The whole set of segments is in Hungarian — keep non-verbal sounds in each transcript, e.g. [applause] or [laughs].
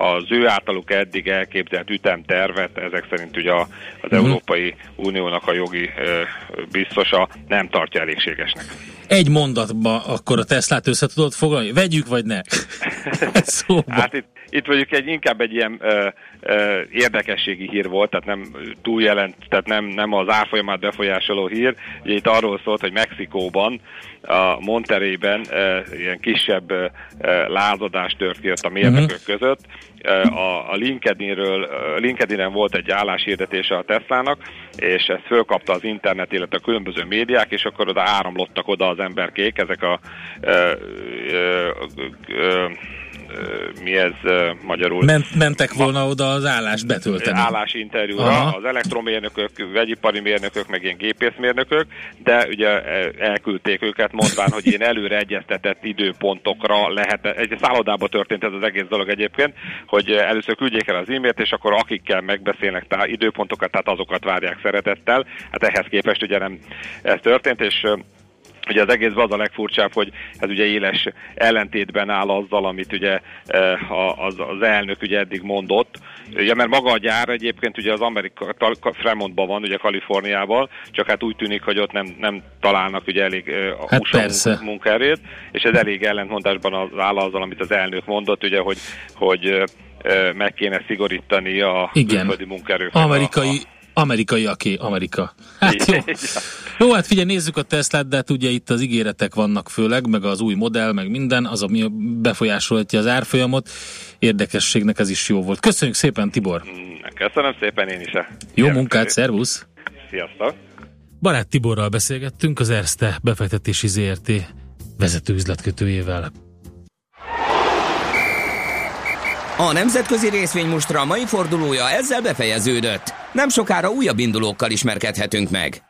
az ő általuk eddig elképzelt ütemtervet, ezek szerint ugye az uh-huh. Európai Uniónak a jogi biztosa nem tartja elégségesnek. Egy mondatba akkor a Teslát össze tudod foglalni? Vegyük vagy ne? [laughs] [laughs] hát itt, itt vagyok egy inkább egy ilyen ö, ö, érdekességi hír volt, tehát nem túl jelent, tehát nem, nem az árfolyamát befolyásoló hír. Ugye itt arról szólt, hogy Mexikóban, a Montereyben ö, ilyen kisebb ö, lázadás tört ki ott a mérnökök uh-huh. között. A, a LinkedInről, LinkedInen volt egy álláshirdetése a Teslának, és ezt fölkapta az internet, illetve a különböző médiák, és akkor oda áramlottak oda az emberkék, ezek a ö, ö, ö, mi ez magyarul? Ment, mentek volna oda az állást betölteni. Állásinterjúra, Aha. az elektromérnökök, vegyipari mérnökök, meg ilyen gépészmérnökök, de ugye elküldték őket, mondván, hogy én előre egyeztetett időpontokra lehet, egy szállodába történt ez az egész dolog egyébként, hogy először küldjék el az e-mailt, és akkor akikkel megbeszélnek tá- időpontokat, tehát azokat várják szeretettel. Hát ehhez képest ugye nem ez történt, és Ugye az egészben az a legfurcsább, hogy ez ugye éles ellentétben áll azzal, amit ugye eh, az, az elnök ugye eddig mondott. Ugye, mert maga a gyár egyébként ugye az Amerika, Fremontban van, ugye Kaliforniában, csak hát úgy tűnik, hogy ott nem, nem találnak ugye elég uh, hát USA munkaerőt, és ez elég ellentmondásban az áll azzal, amit az elnök mondott, ugye, hogy, hogy uh, meg kéne szigorítani a külföldi munkaerőt. Amerikai a, a Amerikai, aki Amerika. Hát jó. Jó, hát figyelj, nézzük a Teslát, de hát ugye itt az ígéretek vannak főleg, meg az új modell, meg minden, az, ami befolyásolhatja az árfolyamot. Érdekességnek ez is jó volt. Köszönjük szépen, Tibor! Köszönöm szépen én is. Jó munkát, szervusz! Sziasztok! Barát Tiborral beszélgettünk, az Erste befektetési ZRT vezető üzletkötőjével. A nemzetközi részvénymustra mai fordulója ezzel befejeződött. Nem sokára újabb indulókkal ismerkedhetünk meg.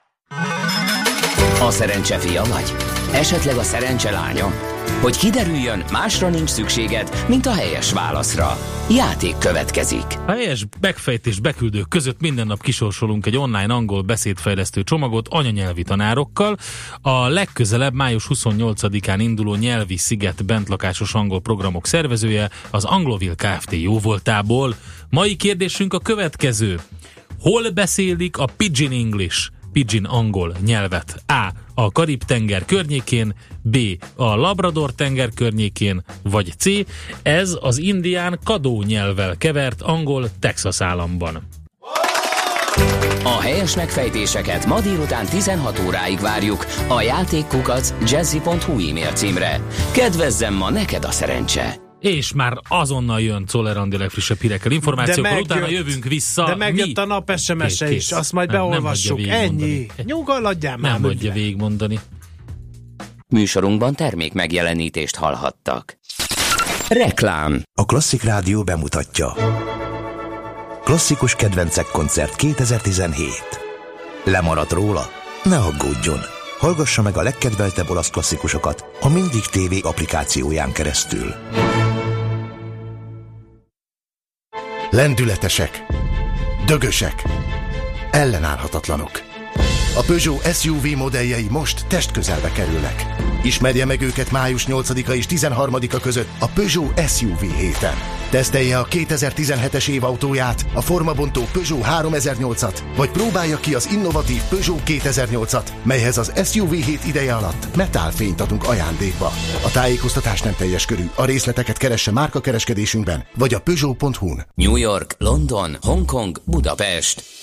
A szerencse fia vagy? Esetleg a szerencse lánya? Hogy kiderüljön, másra nincs szükséged, mint a helyes válaszra. Játék következik. A helyes megfejtés beküldők között minden nap kisorsolunk egy online angol beszédfejlesztő csomagot anyanyelvi tanárokkal. A legközelebb május 28-án induló nyelvi sziget bentlakásos angol programok szervezője az Anglovil Kft. jóvoltából. Mai kérdésünk a következő. Hol beszélik a Pidgin English? pidgin angol nyelvet. A. A Karib-tenger környékén, B. A Labrador-tenger környékén, vagy C. Ez az indián kadó nyelvvel kevert angol Texas államban. A helyes megfejtéseket ma délután 16 óráig várjuk a játékkukac jazzy.hu e-mail címre. Kedvezzem ma neked a szerencse! És már azonnal jön Czoller Andi legfrissebb hírekkel, információkkal, megjött, utána jövünk vissza. De megjött Mi? a nap SMS-e is, azt majd nem, beolvassuk. Nem Ennyi. Nyugodjál már. Nem hagyja végigmondani. Műsorunkban termék megjelenítést hallhattak. Reklám. A Klasszik Rádió bemutatja. Klasszikus kedvencek koncert 2017. Lemaradt róla? Ne aggódjon! Hallgassa meg a legkedveltebb olasz klasszikusokat a Mindig TV applikációján keresztül. Lendületesek, dögösek, ellenállhatatlanok. A Peugeot SUV modelljei most testközelbe kerülnek. Ismerje meg őket május 8-a és 13-a között a Peugeot SUV héten. Tesztelje a 2017-es év autóját, a formabontó Peugeot 3008-at, vagy próbálja ki az innovatív Peugeot 2008-at, melyhez az SUV hét ideje alatt metálfényt adunk ajándékba. A tájékoztatás nem teljes körű, a részleteket keresse márkakereskedésünkben, vagy a Peugeot.hu-n. New York, London, Hongkong, Budapest.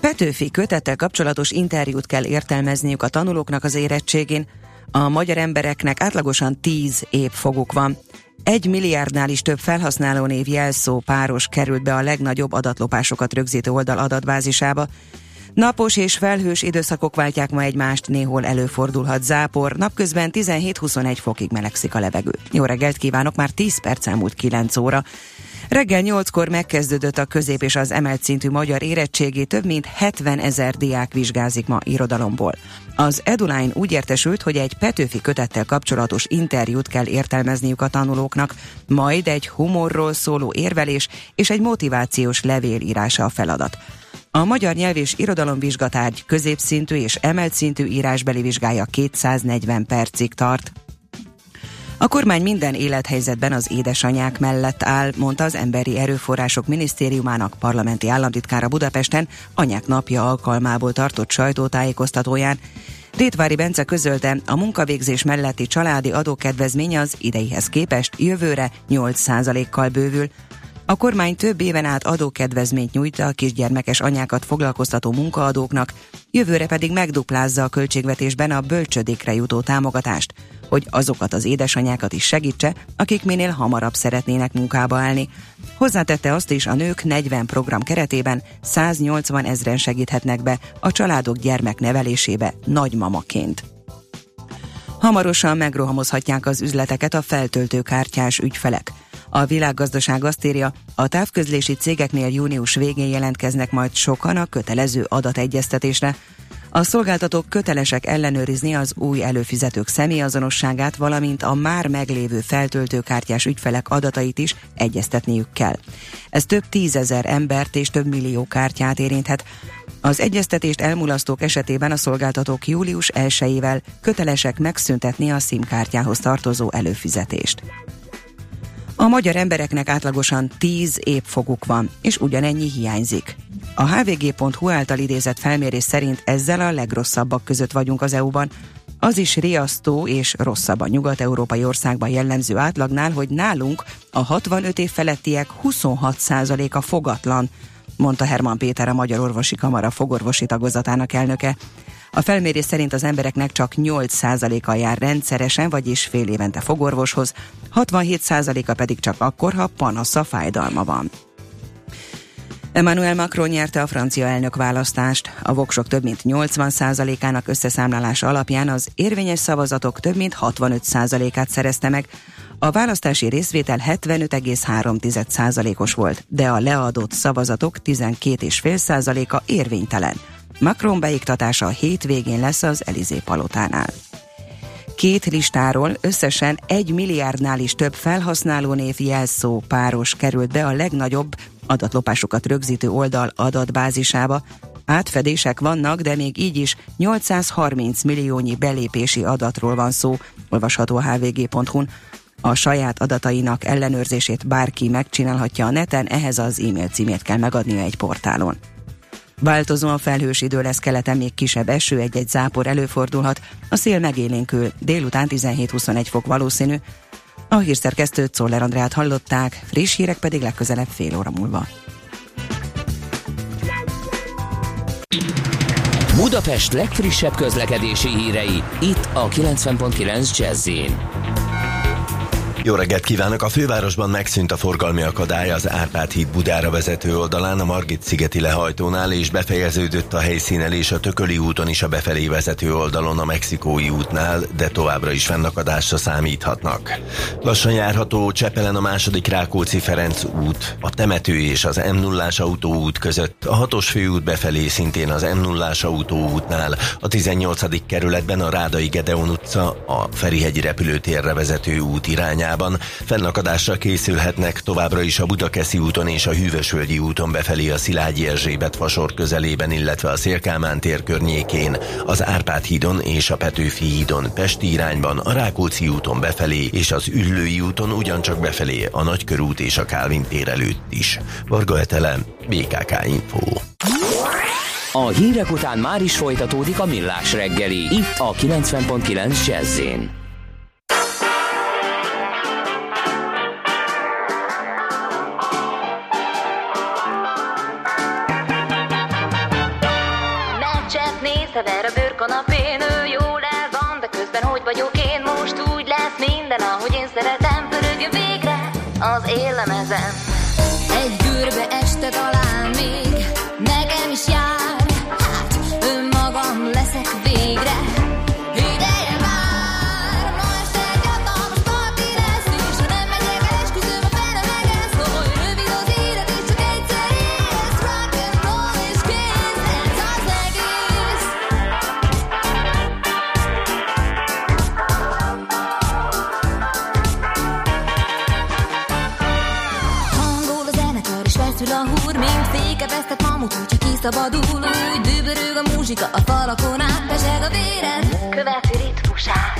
Petőfi kötettel kapcsolatos interjút kell értelmezniük a tanulóknak az érettségén. A magyar embereknek átlagosan 10 év foguk van. Egy milliárdnál is több felhasználónév jelszó páros került be a legnagyobb adatlopásokat rögzítő oldal adatbázisába. Napos és felhős időszakok váltják ma egymást, néhol előfordulhat zápor, napközben 17-21 fokig melegszik a levegő. Jó reggelt kívánok, már 10 perc elmúlt 9 óra. Reggel 8-kor megkezdődött a közép és az emelt szintű magyar érettségi, több mint 70 ezer diák vizsgázik ma irodalomból. Az Eduline úgy értesült, hogy egy Petőfi kötettel kapcsolatos interjút kell értelmezniük a tanulóknak, majd egy humorról szóló érvelés és egy motivációs levél írása a feladat. A magyar nyelv és irodalomvizsgatárgy középszintű és emelt szintű írásbeli vizsgája 240 percig tart. A kormány minden élethelyzetben az édesanyák mellett áll, mondta az Emberi Erőforrások Minisztériumának parlamenti államtitkára Budapesten anyák napja alkalmából tartott sajtótájékoztatóján. Rétvári Bence közölte, a munkavégzés melletti családi adókedvezmény az ideihez képest jövőre 8%-kal bővül, a kormány több éven át adókedvezményt nyújt a kisgyermekes anyákat foglalkoztató munkaadóknak, jövőre pedig megduplázza a költségvetésben a bölcsödékre jutó támogatást, hogy azokat az édesanyákat is segítse, akik minél hamarabb szeretnének munkába állni. Hozzátette azt is, a nők 40 program keretében 180 ezren segíthetnek be a családok gyermeknevelésébe nagymamaként. Hamarosan megrohamozhatják az üzleteket a feltöltőkártyás ügyfelek. A világgazdaság azt írja, a távközlési cégeknél június végén jelentkeznek majd sokan a kötelező adategyeztetésre. A szolgáltatók kötelesek ellenőrizni az új előfizetők személyazonosságát, valamint a már meglévő feltöltőkártyás ügyfelek adatait is egyeztetniük kell. Ez több tízezer embert és több millió kártyát érinthet. Az egyeztetést elmulasztók esetében a szolgáltatók július 1-ével kötelesek megszüntetni a SIM kártyához tartozó előfizetést. A magyar embereknek átlagosan 10 évfoguk van, és ugyanennyi hiányzik. A hvg.hu által idézett felmérés szerint ezzel a legrosszabbak között vagyunk az EU-ban. Az is riasztó és rosszabb a nyugat-európai országban jellemző átlagnál, hogy nálunk a 65 év felettiek 26%-a fogatlan, mondta Herman Péter a Magyar Orvosi Kamara fogorvosi tagozatának elnöke. A felmérés szerint az embereknek csak 8%-a jár rendszeresen, vagyis fél évente fogorvoshoz, 67%-a pedig csak akkor, ha panasza fájdalma van. Emmanuel Macron nyerte a francia elnök választást. A voksok több mint 80%-ának összeszámlálása alapján az érvényes szavazatok több mint 65%-át szerezte meg. A választási részvétel 75,3%-os volt, de a leadott szavazatok 12,5%-a érvénytelen. Macron beiktatása hétvégén lesz az Elizé palotánál. Két listáról összesen egy milliárdnál is több felhasználó név jelszó páros került be a legnagyobb adatlopásokat rögzítő oldal adatbázisába. Átfedések vannak, de még így is 830 milliónyi belépési adatról van szó, olvasható a hvg.hu-n. A saját adatainak ellenőrzését bárki megcsinálhatja a neten, ehhez az e-mail címét kell megadnia egy portálon. Változóan felhős idő lesz keleten, még kisebb eső, egy-egy zápor előfordulhat, a szél megélénkül, délután 17-21 fok valószínű. A hírszerkesztőt Czoller Andrát hallották, friss hírek pedig legközelebb fél óra múlva. Budapest legfrissebb közlekedési hírei, itt a 90.9 jazz jó reggelt kívánok! A fővárosban megszűnt a forgalmi akadály az Árpád híd Budára vezető oldalán, a Margit szigeti lehajtónál, és befejeződött a helyszínelés a Tököli úton is a befelé vezető oldalon a Mexikói útnál, de továbbra is fennakadásra számíthatnak. Lassan járható Csepelen a második Rákóczi Ferenc út, a temető és az m 0 autóút között, a hatos főút befelé szintén az m 0 autóútnál, a 18. kerületben a Rádai Gedeon utca, a Ferihegyi repülőtérre vezető út irányában, irányában. Fennakadásra készülhetnek továbbra is a Budakeszi úton és a Hűvösvölgyi úton befelé a Szilágyi Erzsébet fasor közelében, illetve a Szélkámán tér környékén, az Árpád hídon és a Petőfi hídon Pesti irányban, a Rákóczi úton befelé és az Üllői úton ugyancsak befelé a Nagykörút és a Kálvin tér előtt is. Varga Etele, BKK Info. A hírek után már is folytatódik a millás reggeli, itt a 90.9 jazz az élemezem. Egy görbe este talán még nekem is jár, hát önmagam leszek végre. Kiszabadul, úgy dübörög a muzsika a falakon át, peseg a véred, követi ritmusát.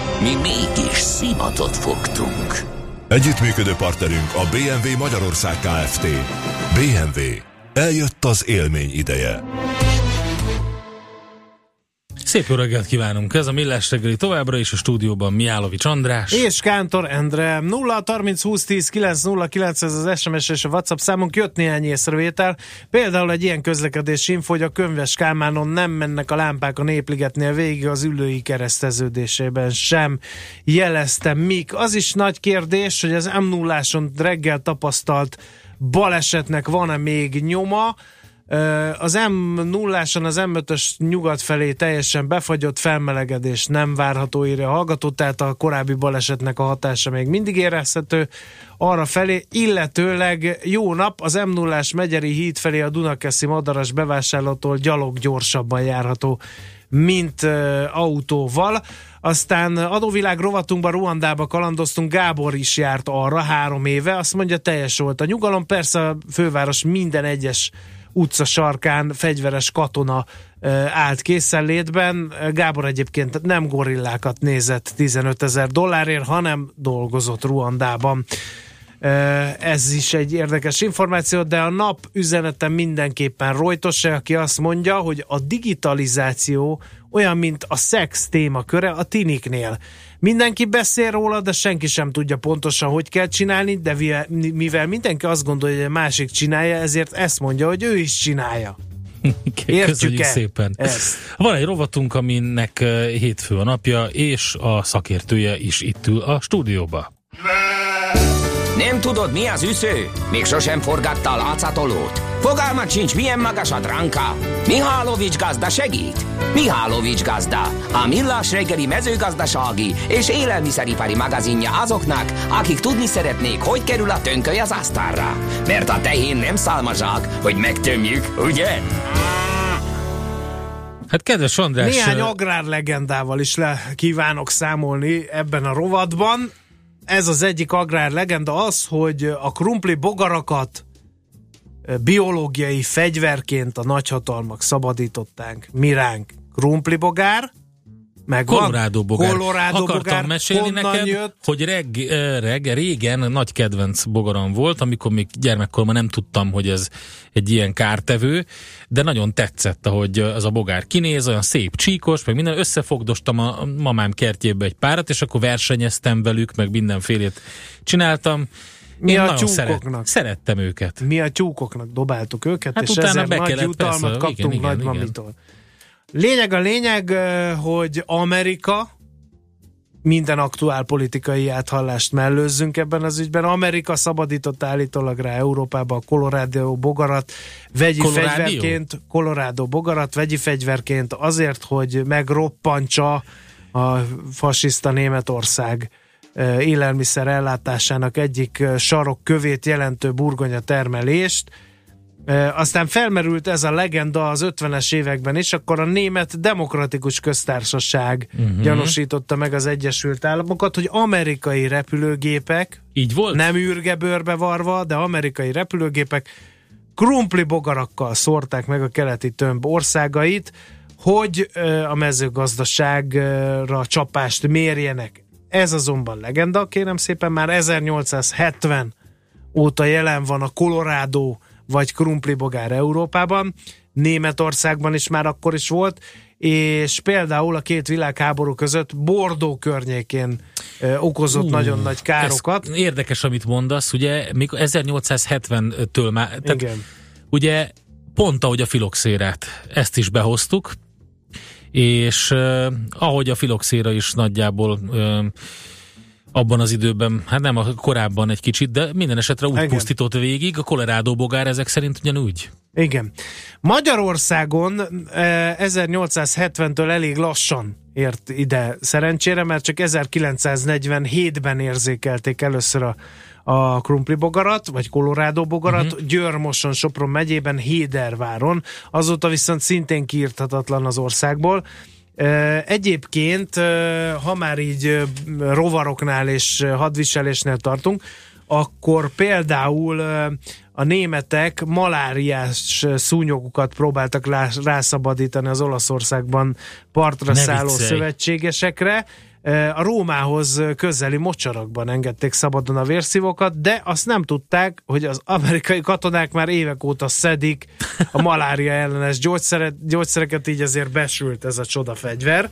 Mi mégis szimatot fogtunk. Együttműködő partnerünk a BMW Magyarország Kft. BMW. Eljött az élmény ideje. Szép jó reggelt kívánunk! Ez a Millás reggeli továbbra is a stúdióban Miálovics András. És Kántor Endre 0 30 20 10 9 0 9 ez az SMS és a WhatsApp számunk jött néhány észrevétel. Például egy ilyen közlekedési info, hogy a könyves Kálmánon nem mennek a lámpák a Népligetnél végig az ülői kereszteződésében sem jelezte Mik. Az is nagy kérdés, hogy az m 0 reggel tapasztalt balesetnek van-e még nyoma, Az M0-áson az M5-ös nyugat felé teljesen befagyott felmelegedés nem várható írja a hallgató, tehát a korábbi balesetnek a hatása még mindig érezhető arra felé, illetőleg jó nap, az M0-ás Megyeri híd felé a Dunakeszi Madaras bevásárlótól gyalog gyorsabban járható mint autóval. Aztán adóvilág rovatunkban Ruandába kalandoztunk, Gábor is járt arra három éve, azt mondja teljes volt a nyugalom, persze a főváros minden egyes utca sarkán fegyveres katona állt készenlétben. Gábor egyébként nem gorillákat nézett 15 ezer dollárért, hanem dolgozott Ruandában. Ez is egy érdekes információ, de a nap üzenete mindenképpen Rojtos, aki azt mondja, hogy a digitalizáció olyan, mint a szex témaköre a tiniknél. Mindenki beszél róla, de senki sem tudja pontosan, hogy kell csinálni, de mivel mindenki azt gondolja, hogy a másik csinálja, ezért ezt mondja, hogy ő is csinálja. [laughs] Köszönjük szépen. Ezt. Van egy rovatunk, aminek hétfő a napja, és a szakértője is itt ül a stúdióba. Nem tudod, mi az üsző? Még sosem forgatta a látszatolót? Fogalmat sincs, milyen magas a dránka? Mihálovics gazda segít? Mihálovics gazda, a millás reggeli mezőgazdasági és élelmiszeripari magazinja azoknak, akik tudni szeretnék, hogy kerül a tönköly az asztalra. Mert a tehén nem szálmazsák, hogy megtömjük, ugye? Hát kedves András... Néhány agrárlegendával is le kívánok számolni ebben a rovatban. Ez az egyik agrárlegenda az, hogy a krumpli bogarakat eh, biológiai fegyverként a nagyhatalmak szabadították. Miránk krumpli bogár, meg Colorado bogár. Colorado Akartam bogár. mesélni neked, jött? hogy reg, reg, régen nagy kedvenc bogaram volt, amikor még gyermekkorban nem tudtam, hogy ez egy ilyen kártevő, de nagyon tetszett, ahogy az a bogár kinéz, olyan szép csíkos, meg minden, összefogdostam a mamám kertjébe egy párat, és akkor versenyeztem velük, meg mindenfélét csináltam. Mi Én a nagyon tyúkoknak? Szeret, szerettem őket. Mi a tyúkoknak dobáltuk őket, Hát és utána ezért be nagy kellett, jutalmat persze, kaptunk igen, igen, nagy igen. Lényeg a lényeg, hogy Amerika minden aktuál politikai áthallást mellőzzünk ebben az ügyben. Amerika szabadított állítólag rá Európába a Colorado bogarat vegyi Colorado? fegyverként, Colorado bogarat vegyi fegyverként azért, hogy megroppantsa a fasiszta Németország élelmiszer ellátásának egyik eh, sarokkövét jelentő burgonya termelést. Aztán felmerült ez a legenda az 50-es években is, akkor a német demokratikus köztársaság uh-huh. gyanúsította meg az Egyesült Államokat, hogy amerikai repülőgépek, Így volt? nem űrgebőrbe varva, de amerikai repülőgépek krumpli bogarakkal szórták meg a keleti tömb országait, hogy a mezőgazdaságra csapást mérjenek. Ez azonban legenda, kérem szépen, már 1870 óta jelen van a Colorado vagy krumplibogár Európában, Németországban is már akkor is volt, és például a két világháború között Bordó környékén ö, okozott Ú, nagyon nagy károkat. Ez érdekes, amit mondasz, ugye, mikor 1870-től már, tehát Igen. ugye pont ahogy a filoxérát, ezt is behoztuk, és uh, ahogy a filoxéra is nagyjából uh, abban az időben, hát nem a korábban egy kicsit, de minden esetre úgy Igen. pusztított végig, a Colorado bogár ezek szerint ugyanúgy. Igen. Magyarországon eh, 1870-től elég lassan ért ide szerencsére, mert csak 1947-ben érzékelték először a, a krumpli bogarat, vagy Colorado bogarat, uh-huh. Győrmoson, Sopron megyében, Héderváron, azóta viszont szintén kiirthatatlan az országból. Egyébként, ha már így rovaroknál és hadviselésnél tartunk, akkor például a németek maláriás szúnyogokat próbáltak rászabadítani az Olaszországban partra Ne szálló viccelj. szövetségesekre. A Rómához közeli mocsarakban engedték szabadon a vérszívokat, de azt nem tudták, hogy az amerikai katonák már évek óta szedik a malária ellenes gyógyszeret, gyógyszereket, így ezért besült ez a csoda fegyver.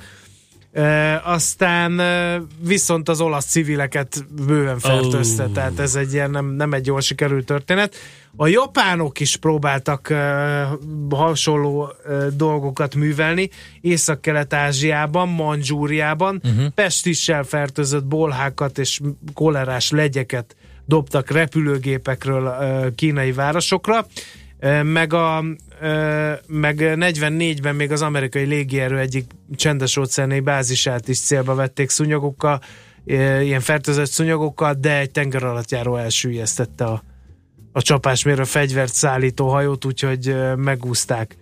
E, aztán e, viszont az olasz civileket bőven fertőzte, Ó. tehát ez egy ilyen nem, nem egy jól sikerült történet. A japánok is próbáltak e, hasonló e, dolgokat művelni Észak-Kelet-Ázsiában, Mandzsúriában, uh-huh. pestissel fertőzött bolhákat és kolerás legyeket dobtak repülőgépekről e, kínai városokra. Meg, a, meg 44-ben még az amerikai légierő egyik csendes óceáni bázisát is célba vették szúnyogokkal, ilyen fertőzött szúnyogokkal, de egy tenger alattjáró elsüllyesztette a, a csapásmérő fegyvert szállító hajót, úgyhogy megúzták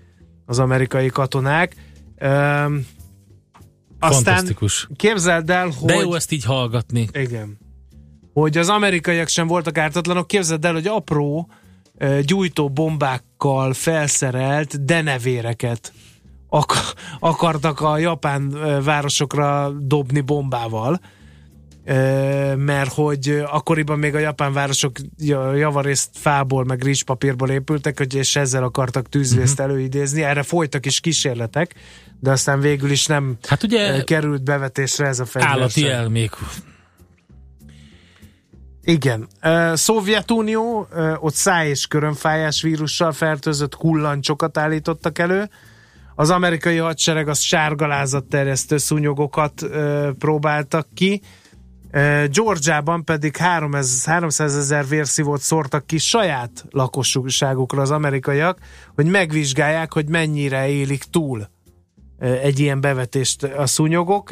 az amerikai katonák. Aztán Fantasztikus. képzeld el, hogy... De jó ezt így hallgatni. Igen. Hogy az amerikaiak sem voltak ártatlanok, képzeld el, hogy apró gyújtó bombákkal felszerelt denevéreket ak- akartak a japán városokra dobni bombával, mert hogy akkoriban még a japán városok ja- javarészt fából, meg rizspapírból épültek, hogy és ezzel akartak tűzvészt Mhm. előidézni. Erre folytak is kísérletek, de aztán végül is nem Hát ugye került bevetésre ez a fegyver. állati elmék. Igen. Szovjetunió, ott száj- és körönfájás vírussal fertőzött hullancsokat állítottak elő. Az amerikai hadsereg az sárgalázat terjesztő szúnyogokat ö, próbáltak ki. Ö, Georgiában pedig 300 ezer vérszívót szórtak ki saját lakosságukra az amerikaiak, hogy megvizsgálják, hogy mennyire élik túl egy ilyen bevetést a szúnyogok,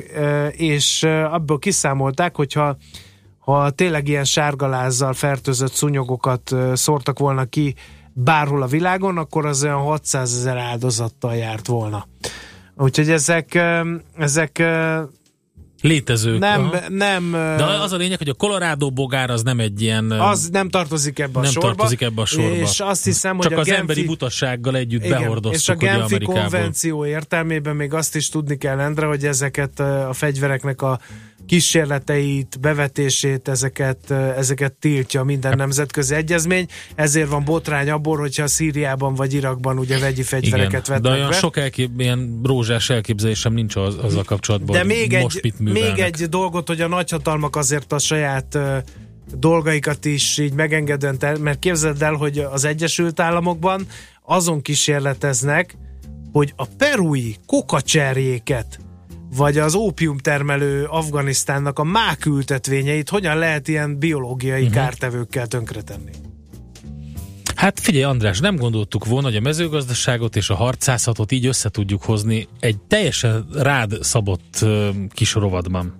és abból kiszámolták, hogyha ha tényleg ilyen sárgalázzal fertőzött szúnyogokat szórtak volna ki bárhol a világon, akkor az olyan 600 ezer áldozattal járt volna. Úgyhogy ezek, ezek Létezők. nem, aha. nem, De az a lényeg, hogy a Colorado bogár az nem egy ilyen... az nem tartozik ebbe a nem sorba. tartozik ebbe a sorba. És azt hiszem, Csak hogy a az Genfi, emberi butassággal együtt igen, behordoztuk és a Genfi konvenció értelmében még azt is tudni kell, Endre, hogy ezeket a fegyvereknek a kísérleteit, bevetését, ezeket, ezeket tiltja minden nemzetközi egyezmény, ezért van botrány abból, hogyha Szíriában vagy Irakban ugye vegyi fegyvereket Igen, de vetnek olyan be. sok elkép, ilyen rózsás elképzelésem nincs az, azzal kapcsolatban, De még most egy, mit művelnek. még egy dolgot, hogy a nagyhatalmak azért a saját dolgaikat is így megengedően, ter- mert képzeld el, hogy az Egyesült Államokban azon kísérleteznek, hogy a perui kokacserjéket vagy az ópiumtermelő Afganisztánnak a mákültetvényeit hogyan lehet ilyen biológiai uh-huh. kártevőkkel tönkretenni? Hát figyelj András, nem gondoltuk volna, hogy a mezőgazdaságot és a harcászatot így össze tudjuk hozni egy teljesen rád szabott uh, kis rovadban.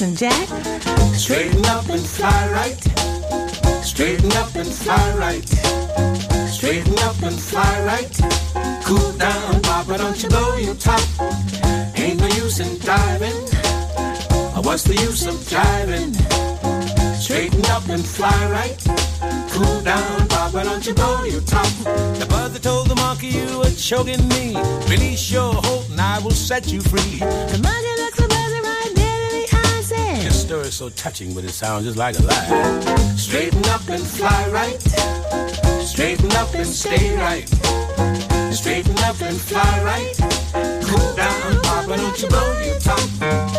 Listen, Jack. Straighten up and fly right. Straighten up and fly right. Straighten up and fly right. Cool down, Papa, don't you blow your top. Ain't no use in diving. Uh, what's the use of driving? Straighten up and fly right. Cool down, Papa, don't you blow your top. The buzzer told the monkey you were choking me. Release your hold and I will set you free. The monkey looks story's so touching, but it sounds just like a lie. Straighten up and fly right. Straighten up and stay right. Straighten up and fly right. Cool down, Papa, don't you blow your top.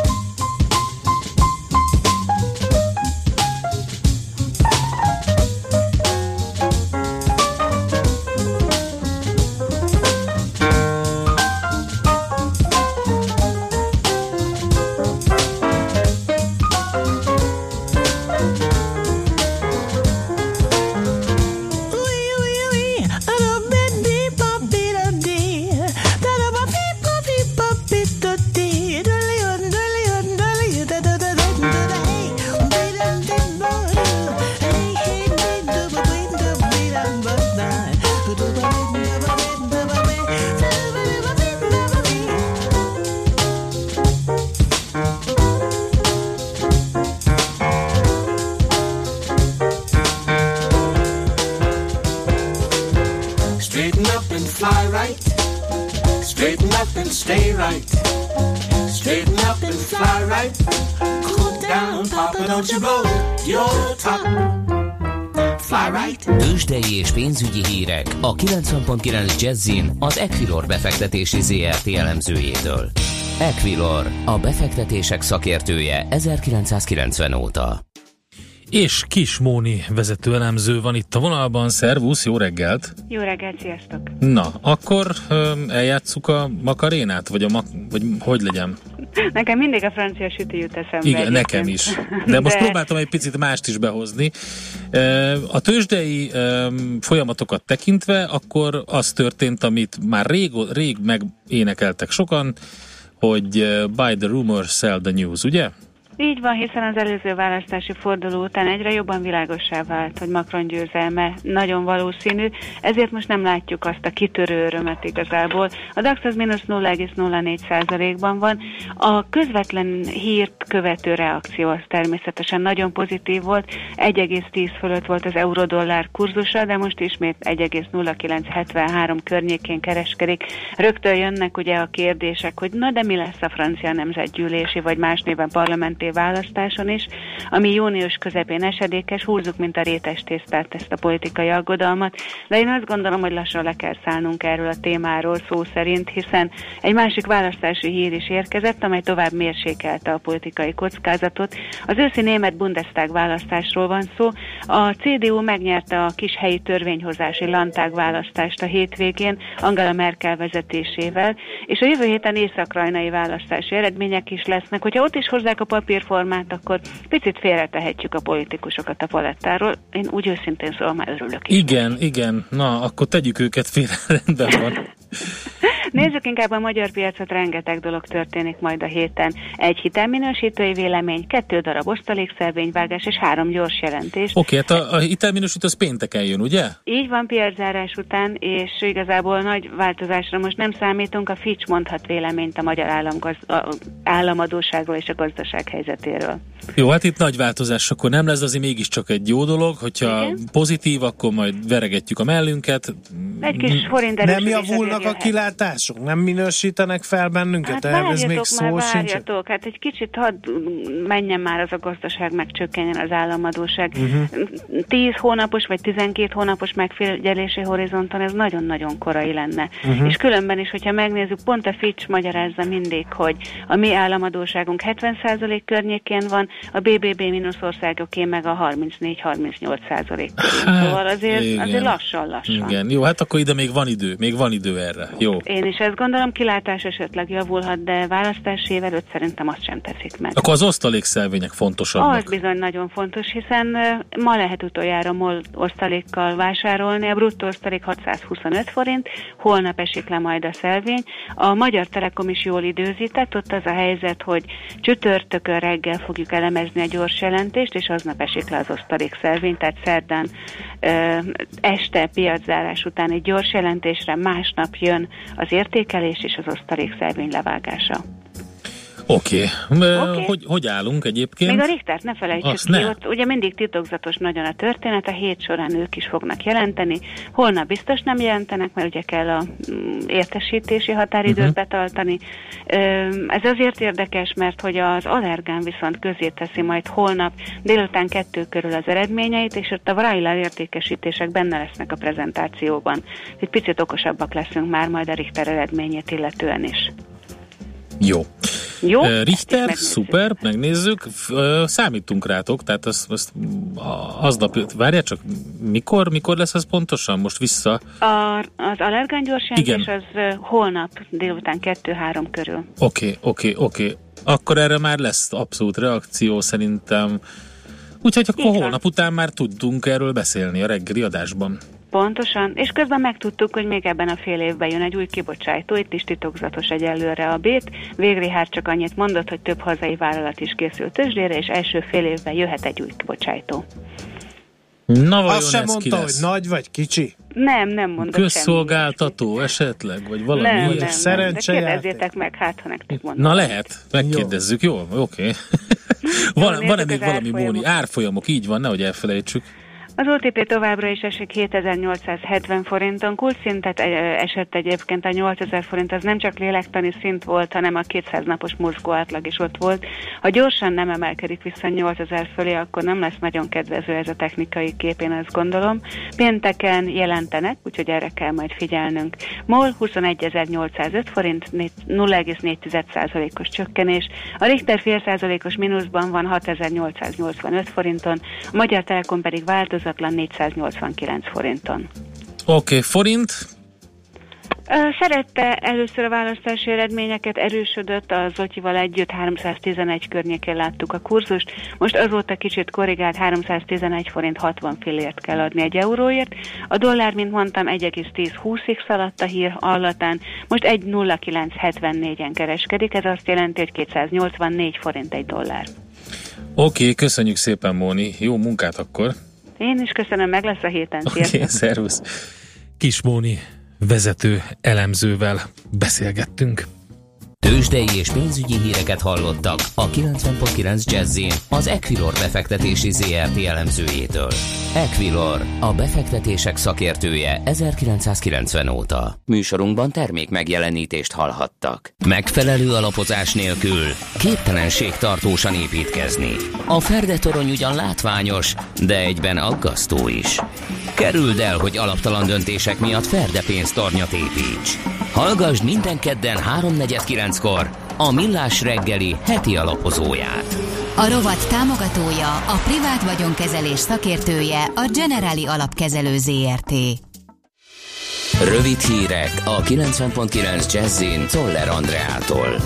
Tőzsdei és pénzügyi hírek a 90.9 Jazzin az Equilor befektetési ZRT elemzőjétől. Equilor, a befektetések szakértője 1990 óta. És Kis Móni vezető elemző van itt a vonalban. Szervusz, jó reggelt! Jó reggelt, sziasztok! Na, akkor öm, eljátsszuk a makarénát? Vagy, a mak- vagy hogy legyen? [laughs] Nekem mindig a francia süti jut eszembe. Igen, egyébként. nekem is. De most próbáltam egy picit mást is behozni. A tőzsdei folyamatokat tekintve, akkor az történt, amit már rég, rég megénekeltek sokan, hogy ö, buy the rumor, sell the news, ugye? Így van, hiszen az előző választási forduló után egyre jobban világossá vált, hogy Macron győzelme nagyon valószínű, ezért most nem látjuk azt a kitörő örömet igazából. A DAX az mínusz 0,04%-ban van. A közvetlen hírt követő reakció az természetesen nagyon pozitív volt. 1,10 fölött volt az euró-dollár kurzusa, de most ismét 1,0973 környékén kereskedik. Rögtön jönnek ugye a kérdések, hogy na de mi lesz a francia nemzetgyűlési vagy más néven parlamenti választáson is, ami június közepén esedékes, húzzuk, mint a rétes tésztát ezt a politikai aggodalmat, de én azt gondolom, hogy lassan le kell szállnunk erről a témáról szó szerint, hiszen egy másik választási hír is érkezett, amely tovább mérsékelte a politikai kockázatot. Az őszi német Bundestag választásról van szó. A CDU megnyerte a kis helyi törvényhozási Landtag választást a hétvégén Angela Merkel vezetésével, és a jövő héten észak-rajnai választási eredmények is lesznek. Hogyha ott is hozzák a papírformát, akkor picit félretehetjük a politikusokat a palettáról. Én úgy őszintén szóval már örülök. is. Igen, igen. Na, akkor tegyük őket félre, rendben van. [laughs] Nézzük inkább a magyar piacot, rengeteg dolog történik majd a héten. Egy hitelminősítői vélemény, kettő darab osztalékszelvényvágás és három gyors jelentés. Oké, hát a, a hitelminősítő az pénteken jön, ugye? Így van piaczárás után, és igazából nagy változásra most nem számítunk. A Fitch mondhat véleményt a magyar államgaz- a- államadóságról és a gazdaság helyzetéről. Jó, hát itt nagy változás akkor nem lesz, azért mégiscsak egy jó dolog, hogyha Igen. pozitív, akkor majd veregetjük a mellünket. Egy kis forint Nem javulnak a jöhet. Kilátások? Nem minősítenek fel bennünket? Hát Erről ez még szó már, sincs. hát egy kicsit hadd menjen már az a gazdaság, megcsökkenjen az államadóság. Mhm. 10 hónapos vagy 12 hónapos megfigyelési horizonton ez nagyon-nagyon korai lenne. Mhm. És különben is, hogyha megnézzük, pont a Fitch magyarázza mindig, hogy a mi államadóságunk 70% környékén van, a BBB mínusz országoké meg a 34-38% körül. Szóval azért, Hát, igen. azért lassan-lassan. Igen, jó, hát akkor ide még van idő, még van idő erre. Jó. Én is ezt gondolom, kilátás esetleg javulhat, de választási év előtt szerintem azt sem teszik meg. Akkor az osztalékszelvények fontosabbak. Az bizony nagyon fontos, hiszen ma lehet utoljára MOL osztalékkal vásárolni, a bruttó osztalék 625 forint, holnap esik le majd a szelvény. A Magyar Telekom is jól időzített, ott az a helyzet, hogy csütörtökön reggel fogjuk elemezni a gyors jelentést, és aznap esik le az osztalék szelvény, tehát szerdán este piaczárás után egy gyors jelentésre, másnap jön az értékelés és az osztalék levágása. Oké. Okay. Oké. Hogy, hogy állunk egyébként? Még a Richtert ne felejtsük Azt ki, ne. ott ugye mindig titokzatos nagyon a történet, a hét során ők is fognak jelenteni. Holnap biztos nem jelentenek, mert ugye kell a mm, értesítési határidőt uh-huh. betartani. Ez azért érdekes, mert hogy az Allergán viszont közé teszi majd holnap délután kettő körül az eredményeit, és ott a Vrajla értékesítések benne lesznek a prezentációban. Egy picit okosabbak leszünk már majd a Richter eredményét illetően is. Jó. Jó? Richter, megnézzük. szuper, megnézzük. Számítunk rátok, tehát azt, azt a- aznap, várjál csak, mikor, mikor lesz ez pontosan? Most vissza. A, az allergán gyors jelentés Igen. az holnap délután 2-3 körül. Oké, oké, oké. Akkor erre már lesz abszolút reakció szerintem. Úgyhogy akkor Így van. holnap után már tudtunk erről beszélni a reggeli adásban. Pontosan, és közben megtudtuk, hogy még ebben a fél évben jön egy új kibocsátó, itt is titokzatos egyelőre a bét. Végrihár csak annyit mondott, hogy több hazai vállalat is készült tőzsdére, és első fél évben jöhet egy új kibocsátó. Na vajon Azt sem ez ki mondta, hogy nagy vagy kicsi. Nem, nem semmit. Közszolgáltató esetleg, vagy valami Nem, nem, ilyesmi? nem, de kérdezzétek meg, hát ha nektek mondom. Na lehet, megkérdezzük, jó, oké. [laughs] van, nézzük van-e még valami. Móni? Árfolyamok, így van, nehogy elfelejtsük. Az OTP továbbra is esik 7870 forinton, kulcsszintet ö, esett egyébként a 8000 forint, az nem csak lélektani szint volt, hanem a 200 napos mozgó átlag is ott volt. Ha gyorsan nem emelkedik vissza 8000 fölé, akkor nem lesz nagyon kedvező ez a technikai kép, én azt gondolom. Pénteken jelentenek, úgyhogy erre kell majd figyelnünk. MOL 21.805 forint, né- 0,4%-os csökkenés, a Richter fél százalékos mínuszban van 6885 forinton, a Magyar Telekom pedig változatlan 489 forinton. Oké, okay, forint, Szerette először a választási eredményeket, erősödött, a Zotyival együtt 311 környékén láttuk a kurzust, most azóta kicsit korrigált 311 forint 60 fillért kell adni egy euróért, a dollár, mint mondtam, 1,10-20-ig szaladt a hír allatán, most 1,0974-en kereskedik, ez azt jelenti, hogy 284 forint egy dollár. oké, okay, köszönjük szépen Móni, jó munkát akkor. Én is köszönöm, meg lesz a héten. Oké, okay, szervusz. Kis Móni vezető elemzővel beszélgettünk. Tőzsdei és pénzügyi híreket hallottak a 90.9 jazz az Equilor befektetési ZRT elemzőjétől. Equilor, a befektetések szakértője 1990 óta. Műsorunkban termék megjelenítést hallhattak. Megfelelő alapozás nélkül képtelenség tartósan építkezni. A Ferdetorony ugyan látványos, de egyben aggasztó is. Kerüld el, hogy alaptalan döntések miatt Ferde pénztarnyat építs. Hallgassd minden kedden 3.49-kor a Millás reggeli heti alapozóját. A rovat támogatója, a privát vagyonkezelés szakértője, a Generali Alapkezelő ZRT. Rövid hírek a 90.9 Jazzin Toller Andreától.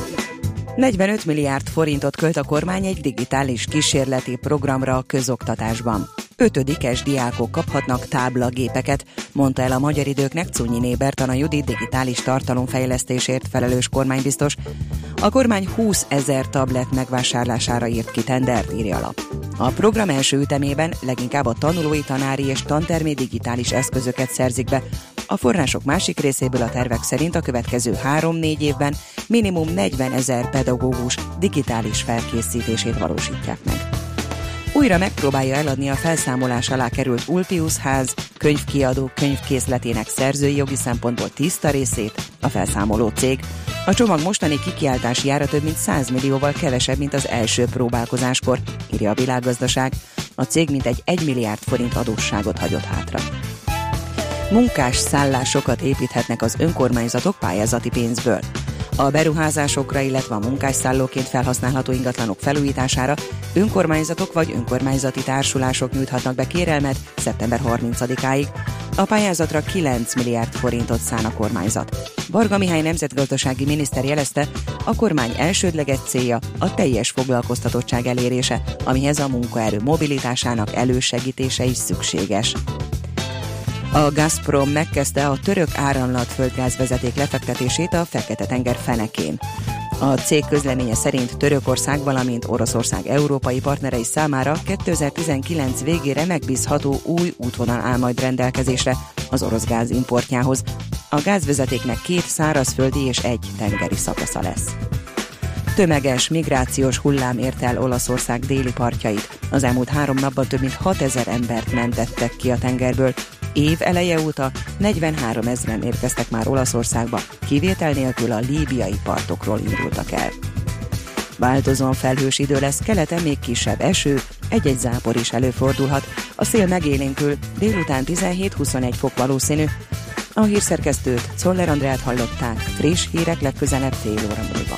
45 milliárd forintot költ a kormány egy digitális kísérleti programra a közoktatásban. Ötödikes diákok kaphatnak táblagépeket, mondta el a magyar időknek Cunyi Nébertan Judit digitális tartalomfejlesztésért felelős kormánybiztos. A kormány 20 ezer tablet megvásárlására írt ki tendert, írja a lap. A program első ütemében leginkább a tanulói, tanári és tantermi digitális eszközöket szerzik be. A források másik részéből a tervek szerint a következő 3-4 évben minimum 40 ezer pedagógus digitális felkészítését valósítják meg újra megpróbálja eladni a felszámolás alá került Ulpius ház könyvkiadó könyvkészletének szerzői jogi szempontból tiszta részét a felszámoló cég. A csomag mostani kikiáltási ára több mint 100 millióval kevesebb, mint az első próbálkozáskor, írja a világgazdaság. A cég mintegy 1 milliárd forint adósságot hagyott hátra. Munkás szállásokat építhetnek az önkormányzatok pályázati pénzből. A beruházásokra, illetve a munkásszállóként felhasználható ingatlanok felújítására önkormányzatok vagy önkormányzati társulások nyújthatnak be kérelmet szeptember 30-áig. A pályázatra 9 milliárd forintot szán a kormányzat. Varga Mihály nemzetgazdasági miniszter jelezte, a kormány elsődleges célja a teljes foglalkoztatottság elérése, amihez a munkaerő mobilitásának elősegítése is szükséges. A Gazprom megkezdte a török áramlat földgázvezeték lefektetését a Fekete-tenger fenekén. A cég közleménye szerint Törökország, valamint Oroszország európai partnerei számára 2019 végére megbízható új útvonal áll majd rendelkezésre az orosz gáz importjához. A gázvezetéknek két szárazföldi és egy tengeri szakasza lesz. Tömeges migrációs hullám érte el Olaszország déli partjait. Az elmúlt három napban több mint 6000 embert mentettek ki a tengerből, év eleje óta 43 ezeren érkeztek már Olaszországba, kivétel nélkül a líbiai partokról indultak el. Változóan felhős idő lesz, keleten még kisebb eső, egy-egy zápor is előfordulhat. A szél megélénkül, délután 17-21 fok valószínű. A hírszerkesztőt, Szoller Andrát hallották, friss hírek legközelebb fél óra múlva.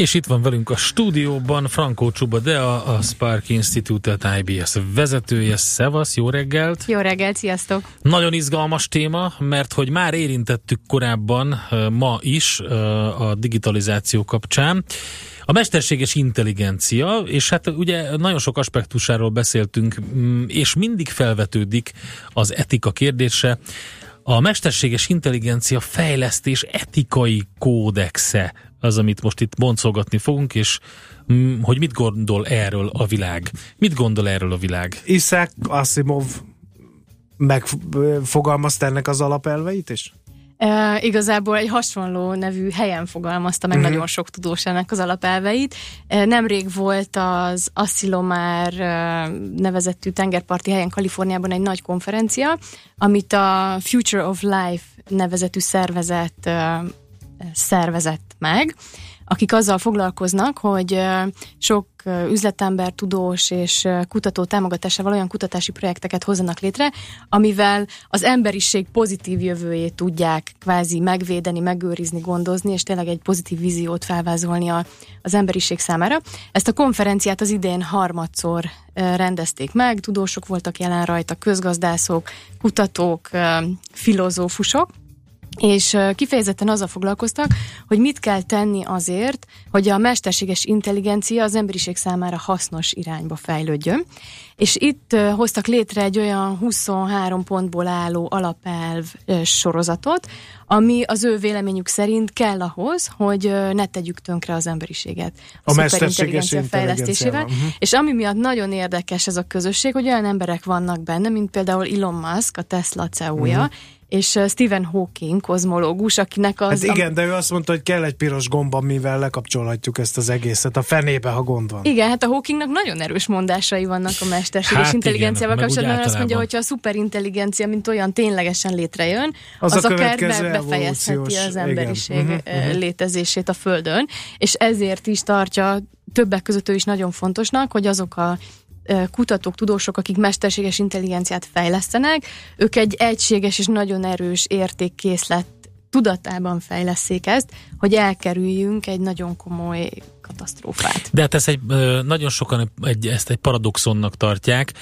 És itt van velünk a stúdióban Frankó Csuba, de a, Spark Institute IBS vezetője. Szevasz, jó reggelt! Jó reggelt, sziasztok! Nagyon izgalmas téma, mert hogy már érintettük korábban, ma is a digitalizáció kapcsán. A mesterséges intelligencia, és hát ugye nagyon sok aspektusáról beszéltünk, mm, és mindig felvetődik az etika kérdése. A mesterséges intelligencia fejlesztés etikai kódexe az, amit most itt boncolgatni fogunk, és mm, hogy mit gondol erről a világ. Mit gondol erről a világ? Isaac Asimov megfogalmazta ennek az alapelveit is? E, igazából egy hasonló nevű helyen fogalmazta meg Mhm. nagyon sok tudós ennek az alapelveit. E, nemrég volt az Asilomar e, nevezettű tengerparti helyen Kaliforniában egy nagy konferencia, amit a Future of Life nevezetű szervezet e, szervezett meg, akik azzal foglalkoznak, hogy sok üzletember, tudós és kutató támogatásával olyan kutatási projekteket hozzanak létre, amivel az emberiség pozitív jövőjét tudják kvázi megvédeni, megőrizni, gondozni, és tényleg egy pozitív víziót felvázolni a, az emberiség számára. Ezt a konferenciát az idén harmadszor rendezték meg, tudósok voltak jelen rajta, közgazdászok, kutatók, filozófusok, és kifejezetten azzal foglalkoztak, hogy mit kell tenni azért, hogy a mesterséges intelligencia az emberiség számára hasznos irányba fejlődjön. És itt hoztak létre egy olyan 23 pontból álló alapelv sorozatot, ami az ő véleményük szerint kell ahhoz, hogy ne tegyük tönkre az emberiséget. A mesterséges szuperintelligencia fejlesztésével. Mhm. És ami miatt nagyon érdekes ez a közösség, hogy olyan emberek vannak benne, mint például Elon Musk, a Tesla CEO-ja, Mhm. És Stephen Hawking, kozmológus, akinek az... Hát igen, de ő azt mondta, hogy kell egy piros gomb, amivel lekapcsolhatjuk ezt az egészet a fenébe, ha gond van. Igen, hát a Hawkingnak nagyon erős mondásai vannak a mesterséges Hát intelligenciával igen, kapcsolatban, mert azt mondja, hogyha a szuperintelligencia, mint olyan ténylegesen létrejön, Az az, a akár be- befejezheti az igen. emberiség Mhm, ö, mhm. létezését a Földön, és ezért is tartja többek között ő is nagyon fontosnak, hogy azok a kutatók, tudósok, akik mesterséges intelligenciát fejlesztenek, ők egy egységes és nagyon erős értékkészlet tudatában fejleszék ezt, hogy elkerüljünk egy nagyon komoly katasztrófát. De hát ezt egy, nagyon sokan egy, ezt egy paradoxonnak tartják,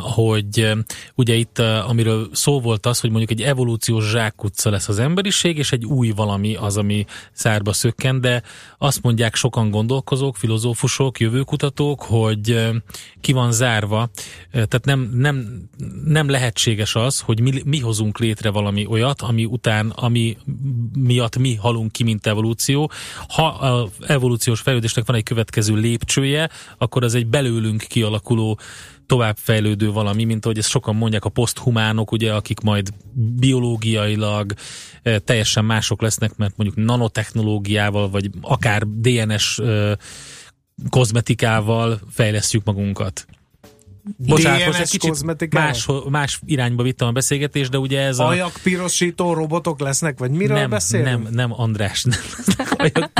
hogy ugye itt, amiről szó volt az, hogy mondjuk egy evolúciós zsákutca lesz az emberiség, és egy új valami az, ami szárba szökken, de azt mondják sokan gondolkozók, filozófusok, jövőkutatók, hogy ki van zárva, tehát nem, nem, nem lehetséges az, hogy mi, mi hozunk létre valami olyat, ami után, ami miatt mi halunk ki, mint evolúció. Ha a evolúciós fejlődésnek van egy következő lépcsője, akkor az egy belőlünk kialakuló továbbfejlődő valami, mint ahogy ezt sokan mondják a poszthumánok, ugye, akik majd biológiailag eh, teljesen mások lesznek, mert mondjuk nanotechnológiával, vagy akár DNS eh, kozmetikával fejlesztjük magunkat. Bocsánat, egy kicsit más, más irányba vittem a beszélgetést, de ugye ez a... Ajak pirosító robotok lesznek, vagy miről nem, beszélünk? nem, nem, András, nem. [laughs]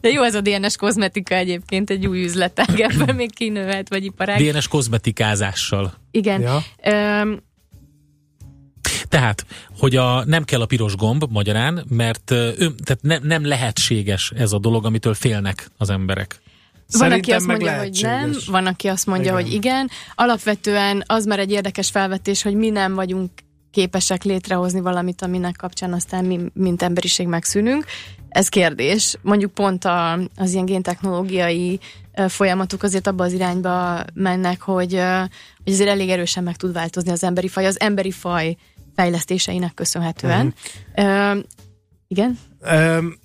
De jó ez a DNS kozmetika egyébként, egy új üzletág, ebben még kinövelt, vagy iparág. DNS kozmetikázással. Igen. Ja. Öm, Tehát, hogy a, nem kell a piros gomb magyarán, mert ö, ő, tehát ne, nem lehetséges ez a dolog, amitől félnek az emberek. Van, aki azt mondja, hogy nem, van, aki azt mondja, Igen. hogy igen. Alapvetően az már egy érdekes felvetés, hogy mi nem vagyunk képesek létrehozni valamit, aminek kapcsán aztán mi, mint emberiség megszűnünk. Ez kérdés. Mondjuk pont a, az ilyen géntechnológiai folyamatok azért abba az irányba mennek, hogy, hogy azért elég erősen meg tud változni az emberi faj, az emberi faj fejlesztéseinek köszönhetően. Ö, igen? Öm,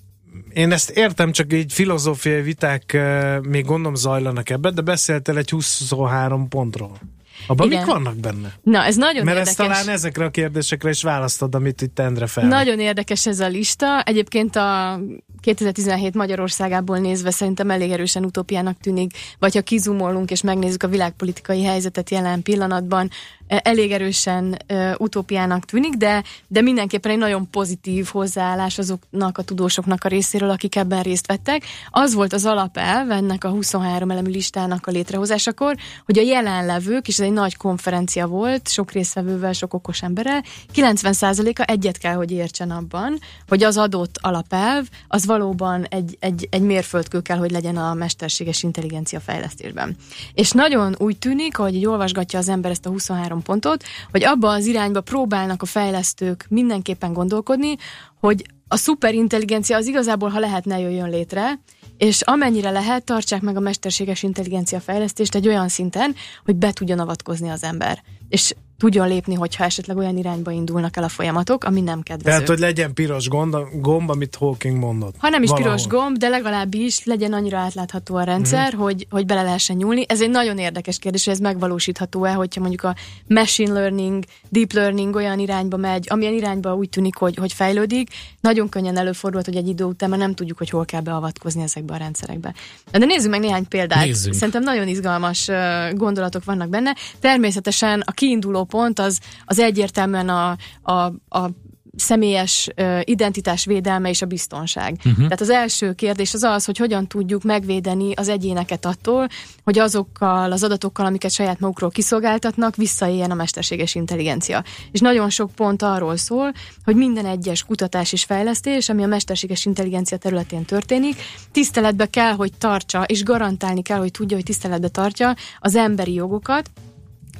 én ezt értem, csak így filozófiai viták ö, még gondolom zajlanak ebben, de beszéltél egy 23 pontról. Abban Igen. mik vannak benne? Na, ez nagyon Mert érdekes. ezt talán ezekre a kérdésekre is választod, amit itt Endre fel. Nagyon érdekes ez a lista. Egyébként a 2017 Magyarországából nézve szerintem elég erősen utópiának tűnik, vagy ha kizumolunk és megnézzük a világpolitikai helyzetet jelen pillanatban, elég erősen e, utópiának tűnik, de, de mindenképpen egy nagyon pozitív hozzáállás azoknak a tudósoknak a részéről, akik ebben részt vettek. Az volt az alapelv ennek a 23 elemű listának a létrehozásakor, hogy a jelenlevők, és ez egy nagy konferencia volt, sok résztvevővel, sok okos emberrel, 90%-a egyet kell, hogy értsen abban, hogy az adott alapelv, az valóban egy, egy, egy mérföldkő kell, hogy legyen a mesterséges intelligencia fejlesztésben. És nagyon úgy tűnik, hogy így olvasgatja az ember ezt a 23 pontot, hogy abba az irányba próbálnak a fejlesztők mindenképpen gondolkodni, hogy a szuperintelligencia az igazából, ha lehet, ne jöjjön létre, és amennyire lehet, tartsák meg a mesterséges intelligencia fejlesztést egy olyan szinten, hogy be tudjon avatkozni az ember. És tudjon lépni, hogyha esetleg olyan irányba indulnak el a folyamatok, ami nem kedvező. Tehát, hogy legyen piros gomb, gomb amit Hawking mondott. Ha nem is Valahol. piros gomb, de legalábbis legyen annyira átlátható a rendszer, uh-huh. hogy, hogy bele lehessen nyúlni. Ez egy nagyon érdekes kérdés, hogy ez megvalósítható-e, hogyha mondjuk a machine learning, deep learning olyan irányba megy, amilyen irányba úgy tűnik, hogy, hogy fejlődik. Nagyon könnyen előfordult, hogy egy idő után már nem tudjuk, hogy hol kell beavatkozni ezekbe a rendszerekbe. De nézzük meg néhány példát. Nézzünk. Szerintem nagyon izgalmas gondolatok vannak benne. Természetesen a kiinduló pont az, az egyértelműen a, a, a személyes identitás védelme és a biztonság. Mhm. Tehát az első kérdés az az, hogy hogyan tudjuk megvédeni az egyéneket attól, hogy azokkal az adatokkal, amiket saját magukról kiszolgáltatnak, visszaéljen a mesterséges intelligencia. És nagyon sok pont arról szól, hogy minden egyes kutatás és fejlesztés, ami a mesterséges intelligencia területén történik, tiszteletbe kell, hogy tartsa, és garantálni kell, hogy tudja, hogy tiszteletbe tartja az emberi jogokat,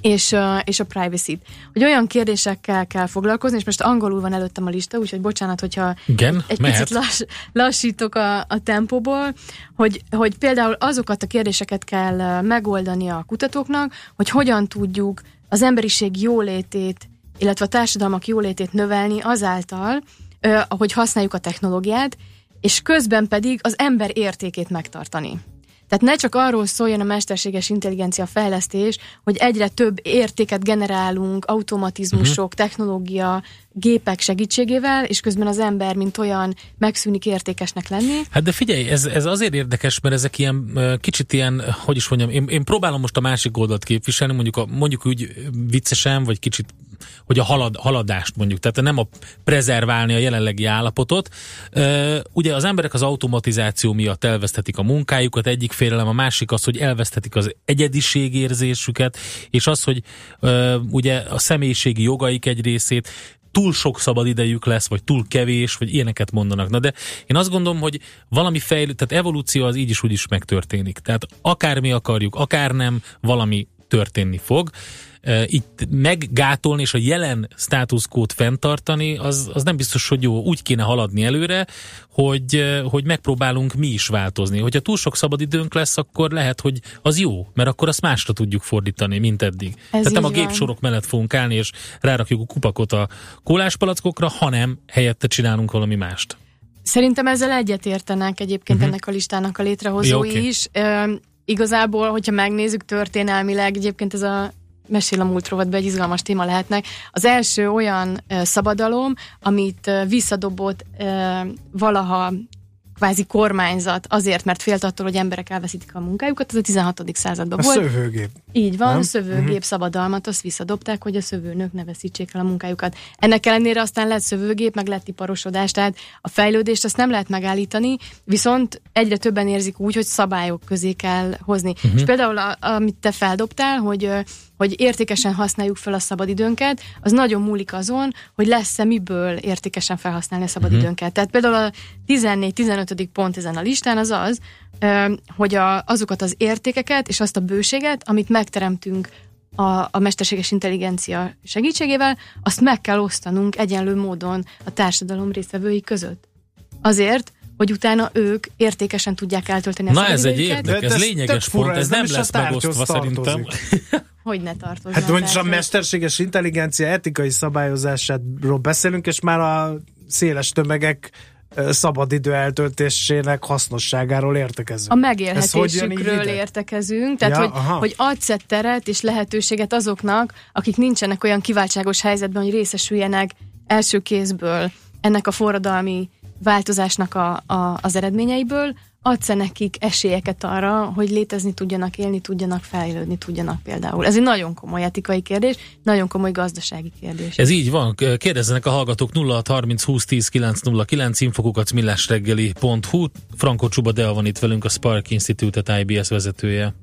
és, és a privacy-t. Hogy olyan kérdésekkel kell foglalkozni, és most angolul van előttem a lista, úgyhogy bocsánat, hogyha Igen, egy mehet. picit lass, lassítok a, a tempóból, hogy, hogy például azokat a kérdéseket kell megoldani a kutatóknak, hogy hogyan tudjuk az emberiség jólétét, illetve a társadalmak jólétét növelni azáltal, hogy használjuk a technológiát, és közben pedig az ember értékét megtartani. Tehát ne csak arról szóljon a mesterséges intelligencia fejlesztés, hogy egyre több értéket generálunk automatizmusok, uh-huh. technológia, gépek segítségével, és közben az ember, mint olyan, megszűnik értékesnek lenni. Hát de figyelj, ez, ez azért érdekes, mert ezek ilyen kicsit ilyen, hogy is mondjam, én, én próbálom most a másik oldalt képviselni, mondjuk, a, mondjuk úgy viccesen, vagy kicsit, hogy a halad, haladást mondjuk, tehát nem a prezerválni a jelenlegi állapotot. Ugye az emberek az automatizáció miatt elvesztetik a munkájukat, egyik félelem, a másik az, hogy elvesztetik az egyediségérzésüket, és az, hogy ugye a személyiségi jogaik egy részét, túl sok szabad idejük lesz, vagy túl kevés, vagy ilyeneket mondanak. Na de én azt gondolom, hogy valami fejlő, tehát evolúció az így is úgy is megtörténik. Tehát akármi akarjuk, akár nem, valami történni fog. Itt meggátolni és a jelen státuszkót fenntartani, az, az nem biztos, hogy jó. Úgy kéne haladni előre, hogy, hogy megpróbálunk mi is változni. Hogyha túl sok szabad időnk lesz, akkor lehet, hogy az jó, mert akkor azt másra tudjuk fordítani, mint eddig. Tehát nem a gépsorok mellett fogunk állni, és rárakjuk a kupakot a kóláspalackokra, hanem helyette csinálunk valami mást. Szerintem ezzel egyetértenek egyébként uh-huh. ennek a listának a létrehozói Jó, oké. is. Igazából, hogyha megnézzük történelmileg, egyébként ez a mesél a múlt rovatban egy izgalmas téma lehetnek. Az első olyan szabadalom, amit visszadobott valaha kvázi kormányzat azért, mert félt attól, hogy emberek elveszítik a munkájukat, ez a 16. században A volt. szövőgép. Így van, Nem? Nem? szövőgép Mhm. szabadalmat, azt visszadobták, hogy a szövőnők ne veszítsék el a munkájukat. Ennek ellenére aztán lett szövőgép, meg lett iparosodás, tehát a fejlődést azt nem lehet megállítani, viszont egyre többen érzik úgy, hogy szabályok közé kell hozni. Mhm. És például, a, amit te feldobtál, hogy hogy értékesen használjuk fel a szabadidőnket, az nagyon múlik azon, hogy lesz-e miből értékesen felhasználni a szabadidőnket. Tehát például a 14-15. Pont ezen a listán az az, hogy a, azokat az értékeket és azt a bőséget, amit megteremtünk a, a mesterséges intelligencia segítségével, azt meg kell osztanunk egyenlő módon a társadalom résztvevői között. Azért, hogy utána ők értékesen tudják eltölteni a Na ez egy érdekes, ez lényeges pont, ez nem lesz megosztva szerintem. [laughs] Hogy ne tartozzon. Hát mondjuk a mesterséges intelligencia etikai szabályozásáról beszélünk, és már a széles tömegek szabadidő eltöltésének hasznosságáról értekezünk. A megélhetésükről értekezünk, tehát Ja, hogy, aha. hogy adsz teret és lehetőséget azoknak, akik nincsenek olyan kiváltságos helyzetben, hogy részesüljenek első kézből ennek a forradalmi változásnak a, a, az eredményeiből, adsz nekik esélyeket arra, hogy létezni tudjanak, élni tudjanak, fejlődni tudjanak például. Ez egy nagyon komoly etikai kérdés, nagyon komoly gazdasági kérdés. Ez így van. Kérdezzenek a hallgatók 0630 20 10 909 infokukat millásreggeli.hu. Franco Csuba Dea van itt velünk, a Spark Institute IBS vezetője.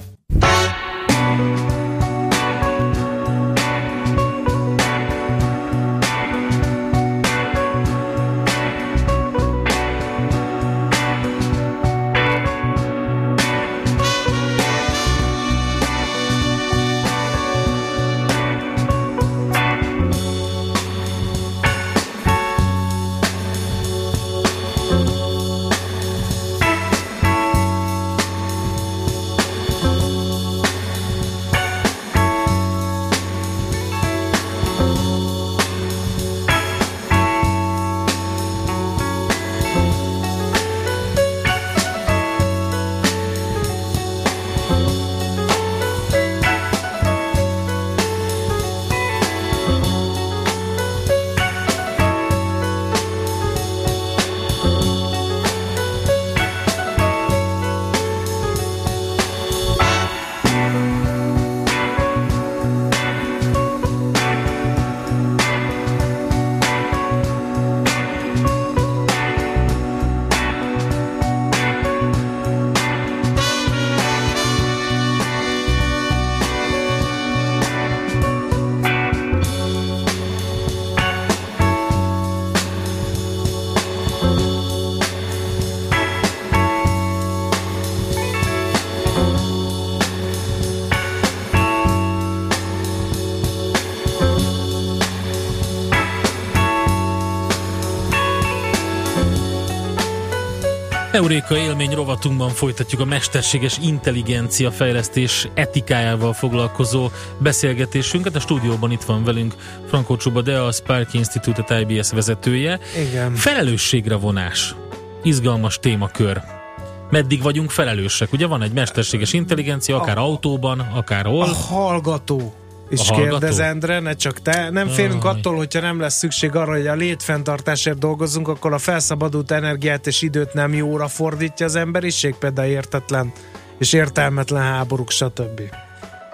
Euréka élmény rovatunkban folytatjuk a mesterséges intelligencia fejlesztés etikájával foglalkozó beszélgetésünket. A stúdióban itt van velünk Franco Csuba de a Spark Institute IBS vezetője. Igen. Felelősségre vonás. Izgalmas témakör. Meddig vagyunk felelősek? Ugye van egy mesterséges intelligencia, akár autóban, akár hol. A hallgató hallgató? kérdez, Endre, ne csak te. Nem félünk Aj. attól, hogyha nem lesz szükség arra, hogy a létfenntartásért dolgozunk, akkor a felszabadult energiát és időt nem jóra fordítja az emberiség, például értetlen és értelmetlen háborúk, stb.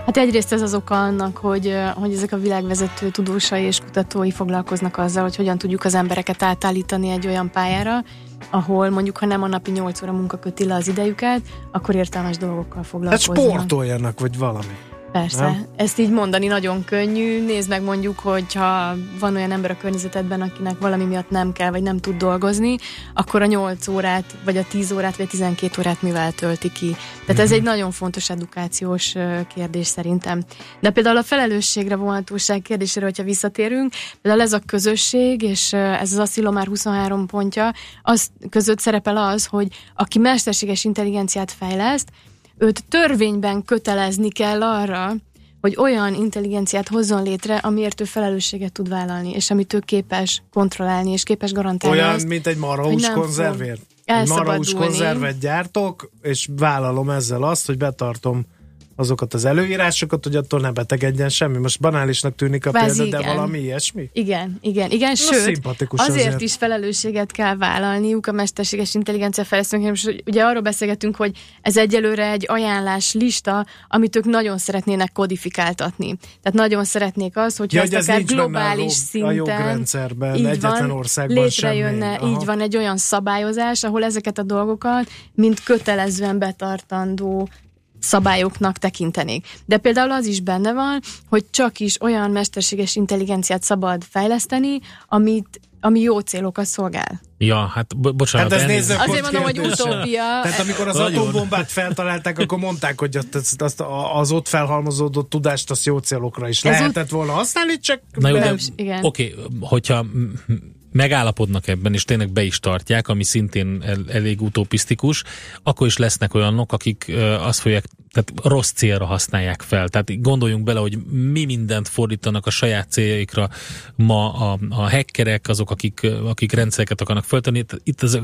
Hát egyrészt ez az oka annak, hogy, hogy ezek a világvezető tudósai és kutatói foglalkoznak azzal, hogy hogyan tudjuk az embereket átállítani egy olyan pályára, ahol mondjuk, ha nem a napi 8 óra munka köti le az idejüket, akkor értelmes dolgokkal Hát foglalkoznak. sportoljanak, vagy valami. Persze, Nem? ezt így mondani nagyon könnyű. Nézd meg mondjuk, hogyha van olyan ember a környezetedben, akinek valami miatt nem kell, vagy nem tud dolgozni, akkor a 8 órát, vagy a 10 órát, vagy a 12 órát mivel tölti ki. Tehát ez Mhm. egy nagyon fontos edukációs kérdés szerintem. De például a felelősségre vonhatóság kérdésére, hogyha visszatérünk, például ez a közösség, és ez az Asszilomár 23 pontja, az között szerepel az, hogy aki mesterséges intelligenciát fejleszt, őt törvényben kötelezni kell arra, hogy olyan intelligenciát hozzon létre, amiért ő felelősséget tud vállalni, és amit ő képes kontrollálni, és képes garantálni Olyan, azt, mint egy marhahús konzervért. Egy marhahús konzervet gyártok, és vállalom ezzel azt, hogy betartom azokat az előírásokat, hogy attól ne betegedjen semmi. Most banálisnak tűnik a Kvázi példa, de igen. valami ilyesmi. Igen, igen, igen, Na, sőt, azért, azért. is felelősséget kell vállalniuk a mesterséges intelligencia fejlesztőknek. Most ugye arról beszélgetünk, hogy ez egyelőre egy ajánlás lista, amit ők nagyon szeretnének kodifikáltatni. Tehát nagyon szeretnék az, hogyha Ja, ezt hogy ez akár globális jog- a szinten jogrendszerben, így egyetlen van, országban létrejönne, semmi. Aha. így van egy olyan szabályozás, ahol ezeket a dolgokat mint kötelezően betartandó szabályoknak tekintenik. De például az is benne van, hogy csak is olyan mesterséges intelligenciát szabad fejleszteni, amit, ami jó célokat szolgál. Ja, hát bo- bocsánat. Hát ez nézzük, Azért mondom, hogy utópia. Tehát amikor az Nagyon. atombombát feltalálták, akkor mondták, hogy azt, azt, az ott felhalmozódott tudást azt jó célokra is Ez lehetett volna használni, csak Na jó, de, igen. Oké, hogyha megállapodnak ebben, és tényleg be is tartják, ami szintén el, elég utopisztikus, akkor is lesznek olyanok, akik azt fogják tehát rossz célra használják fel. Tehát gondoljunk bele, hogy mi mindent fordítanak a saját céljaikra ma a, a hackerek, azok, akik, akik rendszereket akarnak föltenni. Itt az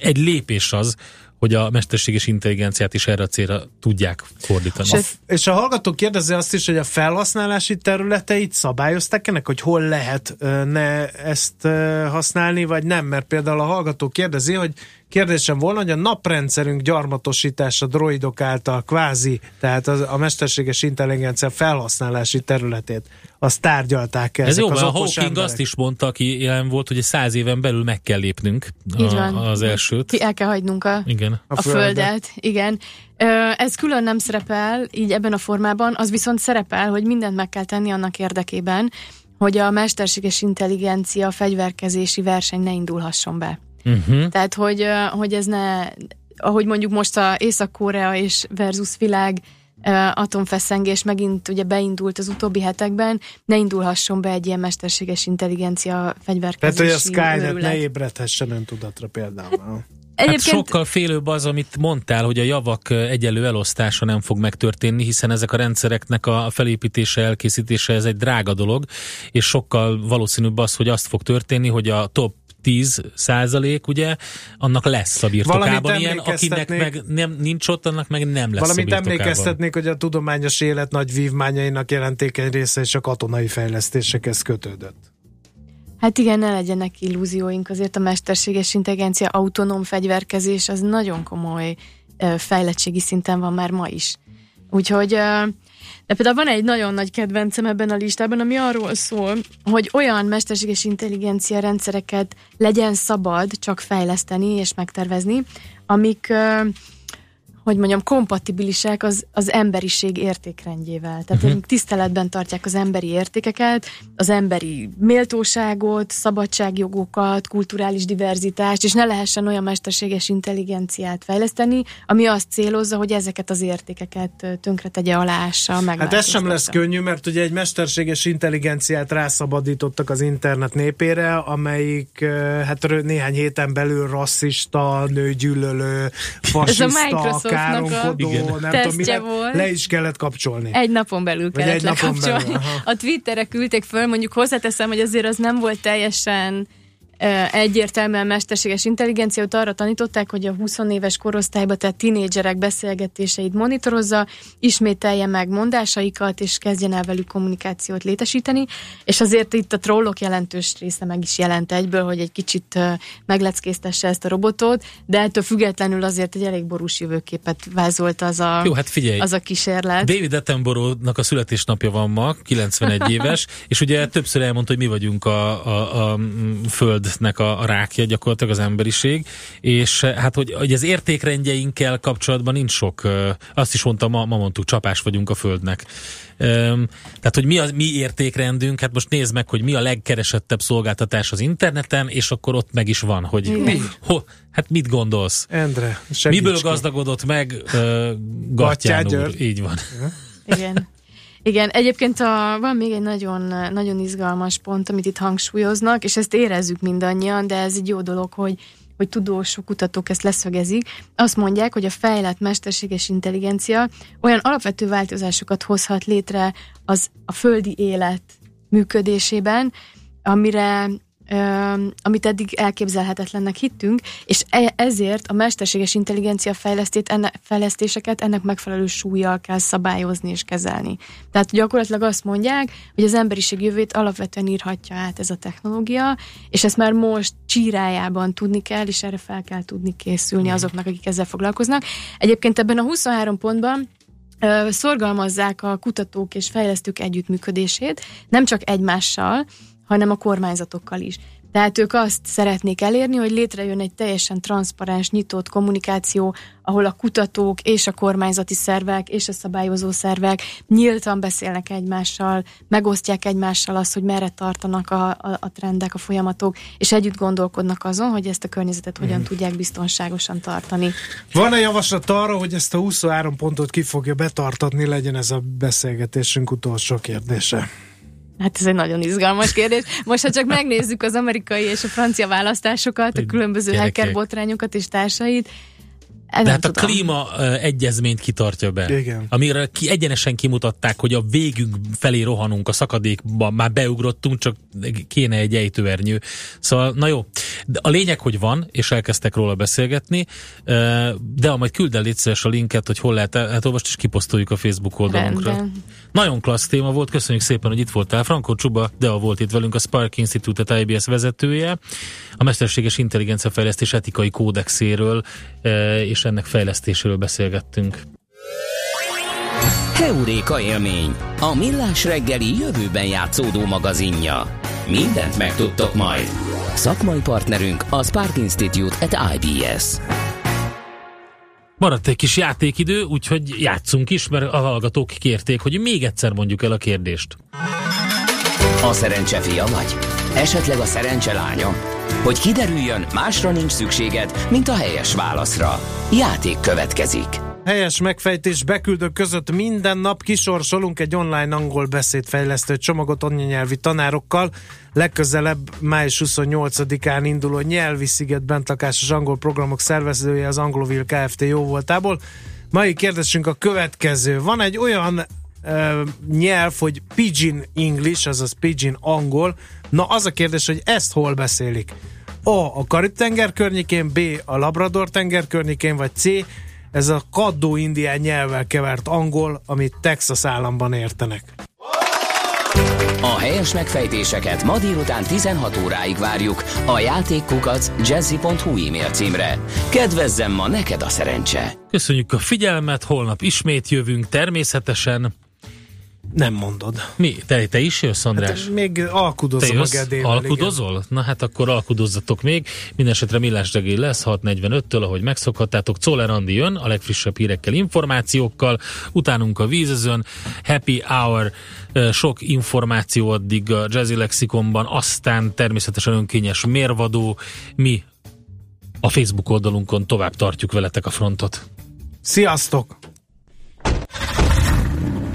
egy lépés az, hogy a mesterséges intelligenciát is erre a célra tudják fordítani. És, a, és a hallgató kérdezi azt is, hogy a felhasználási területeit szabályozták ennek, hogy hol lehet ne ezt használni, vagy nem, mert például a hallgató kérdezi, hogy kérdésem volna, hogy a naprendszerünk gyarmatosítása droidok által kvázi, tehát az, a mesterséges intelligencia felhasználási területét, azt tárgyalták -e Ez ezek jó, az a Hawking emberek? azt is mondta, aki jelen volt, hogy száz éven belül meg kell lépnünk Így a, van. az elsőt. Ki el kell hagynunk a, Igen. a, a földet. Igen. Ö, Ez külön nem szerepel így ebben a formában, az viszont szerepel, hogy mindent meg kell tenni annak érdekében, hogy a mesterséges intelligencia fegyverkezési verseny ne indulhasson be. Uh-huh. Tehát, hogy, hogy ez ne, ahogy mondjuk most a Észak-Korea és versus világ atomfeszengés megint ugye beindult az utóbbi hetekben, ne indulhasson be egy ilyen mesterséges intelligencia Tehát, fegyverkezési hogy a Skynet őrület. ne ébredhessen öntudatra például. Hát Egyébként- sokkal félőbb az, amit mondtál, hogy a javak egyenlő elosztása nem fog megtörténni, hiszen ezek a rendszereknek a felépítése, elkészítése, ez egy drága dolog, és sokkal valószínűbb az, hogy azt fog történni, hogy a top 10 százalék, ugye, annak lesz a birtokában Valamit ilyen, akinek meg nem, nincs ott, annak meg nem lesz Valamint a emlékeztetnék, hogy a tudományos élet nagy vívmányainak jelentékeny része és a katonai fejlesztésekhez kötődött. Hát igen, ne legyenek illúzióink, azért a mesterséges intelligencia, autonóm fegyverkezés az nagyon komoly ö, fejlettségi szinten van már ma is. Úgyhogy, ö, de például van egy nagyon nagy kedvencem ebben a listában, ami arról szól, hogy olyan mesterséges intelligencia rendszereket legyen szabad csak fejleszteni és megtervezni, amik hogy mondjam, kompatibilisek az, az emberiség értékrendjével. Tehát uh-huh. tiszteletben tartják az emberi értékeket, az emberi méltóságot, szabadságjogokat, kulturális diverzitást, és ne lehessen olyan mesterséges intelligenciát fejleszteni, ami azt célozza, hogy ezeket az értékeket tönkretegye, aláássa, Hát ez sem lesz könnyű, mert ugye egy mesterséges intelligenciát rászabadítottak az internet népére, amelyik hát néhány héten belül rasszista, nőgyűlölő, fasiszta, Microsoftnak a Igen. nem tudom, tesztje mire volt. le is kellett kapcsolni. Egy napon belül kellett egy napon lekapcsolni. belül, aha. a Twitterre küldték föl, mondjuk hozzáteszem, hogy azért az nem volt teljesen egyértelműen mesterséges intelligencia, ott arra tanították, hogy a 20 éves korosztályba, tehát tinédzserek beszélgetéseit monitorozza, ismételje meg mondásaikat, és kezdjen el velük kommunikációt létesíteni, és azért itt a trollok jelentős része meg is jelent egyből, hogy egy kicsit ö, megleckéztesse ezt a robotot, de ettől függetlenül azért egy elég borús jövőképet vázolt az a, Jó, hát figyelj. az a kísérlet. David Attenborough-nak a születésnapja van ma, 91 éves, és ugye többször elmondta, hogy mi vagyunk a, a, a mm, földnek a, a rákja gyakorlatilag az emberiség, és eh, hát, hogy, hogy az értékrendjeinkkel kapcsolatban nincs sok, eh, azt is mondta, ma, ma mondtuk, csapás vagyunk a földnek. Tehát, hogy mi a mi értékrendünk, hát most nézd meg, hogy mi a legkeresettebb szolgáltatás az interneten, és akkor ott meg is van, hogy Mi? ho, hát mit gondolsz? Endre, segíts Miből gazdagodott meg uh, Gattyán Gattyán úr? Így van. Igen. Igen, egyébként a, van még egy nagyon, nagyon izgalmas pont, amit itt hangsúlyoznak, és ezt érezzük mindannyian, de ez egy jó dolog, hogy, hogy tudósok, kutatók ezt leszögezik. Azt mondják, hogy a fejlett mesterséges intelligencia olyan alapvető változásokat hozhat létre az a földi élet működésében, amire amit eddig elképzelhetetlennek hittünk, és e- ezért a mesterséges intelligencia fejlesztét, enne, fejlesztéseket ennek megfelelő súlyjal kell szabályozni és kezelni. Tehát gyakorlatilag azt mondják, hogy az emberiség jövőt alapvetően írhatja át ez a technológia, és ezt már most csírájában tudni kell, és erre fel kell tudni készülni azoknak, akik ezzel foglalkoznak. Egyébként ebben a 23 pontban szorgalmazzák a kutatók és fejlesztők együttműködését, nem csak egymással, hanem a kormányzatokkal is. Tehát ők azt szeretnék elérni, hogy létrejön egy teljesen transzparens, nyitott kommunikáció, ahol a kutatók és a kormányzati szervek és a szabályozó szervek nyíltan beszélnek egymással, megosztják egymással azt, hogy merre tartanak a, a, a trendek, a folyamatok, és együtt gondolkodnak azon, hogy ezt a környezetet hogyan Mhm. tudják biztonságosan tartani. Van-e javaslat arra, hogy ezt a 23 pontot ki fogja betartatni, legyen ez a beszélgetésünk utolsó kérdése? Hát ez egy nagyon izgalmas kérdés. Most, ha csak megnézzük az amerikai és a francia választásokat, a különböző hacker botrányokat és társait, Nem De hát a tudom. klíma ö, egyezményt kitartja be. Igen. Amire ki, egyenesen kimutatták, hogy a végünk felé rohanunk, a szakadékba már beugrottunk, csak kéne egy ejtőernyő. Szóval, na jó. De a lényeg, hogy van, és elkezdtek róla beszélgetni, de majd küld el a linket, hogy hol lehet, hát most is kiposztoljuk a Facebook oldalunkra. Rendben. Nagyon klassz téma volt, köszönjük szépen, hogy itt voltál. Frankó Csuba, Dea volt itt velünk, a Spark Institute IBS vezetője, a Mesterséges Intelligencia Fejlesztés etikai kódexéről eh, és ennek fejlesztéséről beszélgettünk. Heuréka élmény, a millás reggeli jövőben játszódó magazinja. Mindent megtudtok majd. Szakmai partnerünk a Spark Institute at IBS. Maradt egy kis játékidő, úgyhogy játszunk is, mert a hallgatók kérték, hogy még egyszer mondjuk el a kérdést. A szerencse fia vagy? Esetleg a szerencse lánya? Hogy kiderüljön, másra nincs szükséged, mint a helyes válaszra. Játék következik. Helyes megfejtés beküldők között minden nap kisorsolunk egy online angol beszédfejlesztő csomagot anyanyelvi tanárokkal. Legközelebb május 28-án induló nyelvi sziget bentlakásos angol programok szervezője az Anglovil Kft. jó voltából. Mai kérdésünk a következő. Van egy olyan ö, nyelv, hogy Pidgin English, azaz Pidgin angol. Na az a kérdés, hogy ezt hol beszélik? A. A Karib-tenger környékén, B. A Labrador-tenger környékén, vagy C. Ez a kaddó indián nyelvvel kevert angol, amit Texas államban értenek. A helyes megfejtéseket ma délután 16 óráig várjuk a játékkukac jazzy.hu e-mail címre. Kedvezzem ma neked a szerencse! Köszönjük a figyelmet, holnap ismét jövünk természetesen. Nem mondod. Mi? Te, te is jössz, András? Hát, még Te alkudozom a jössz? gedével. Alkudozol? Na hát akkor alkudozzatok még. Mindenesetre millás reggel lesz 6.45-től, ahogy megszokhattátok. Czoller Andi jön a legfrissebb hírekkel, információkkal. Utánunk a vízözön. Happy Hour, sok információ addig a Jazzy Lexikonban, aztán természetesen önkényes mérvadó. Mi a Facebook oldalunkon tovább tartjuk veletek a frontot. Sziasztok!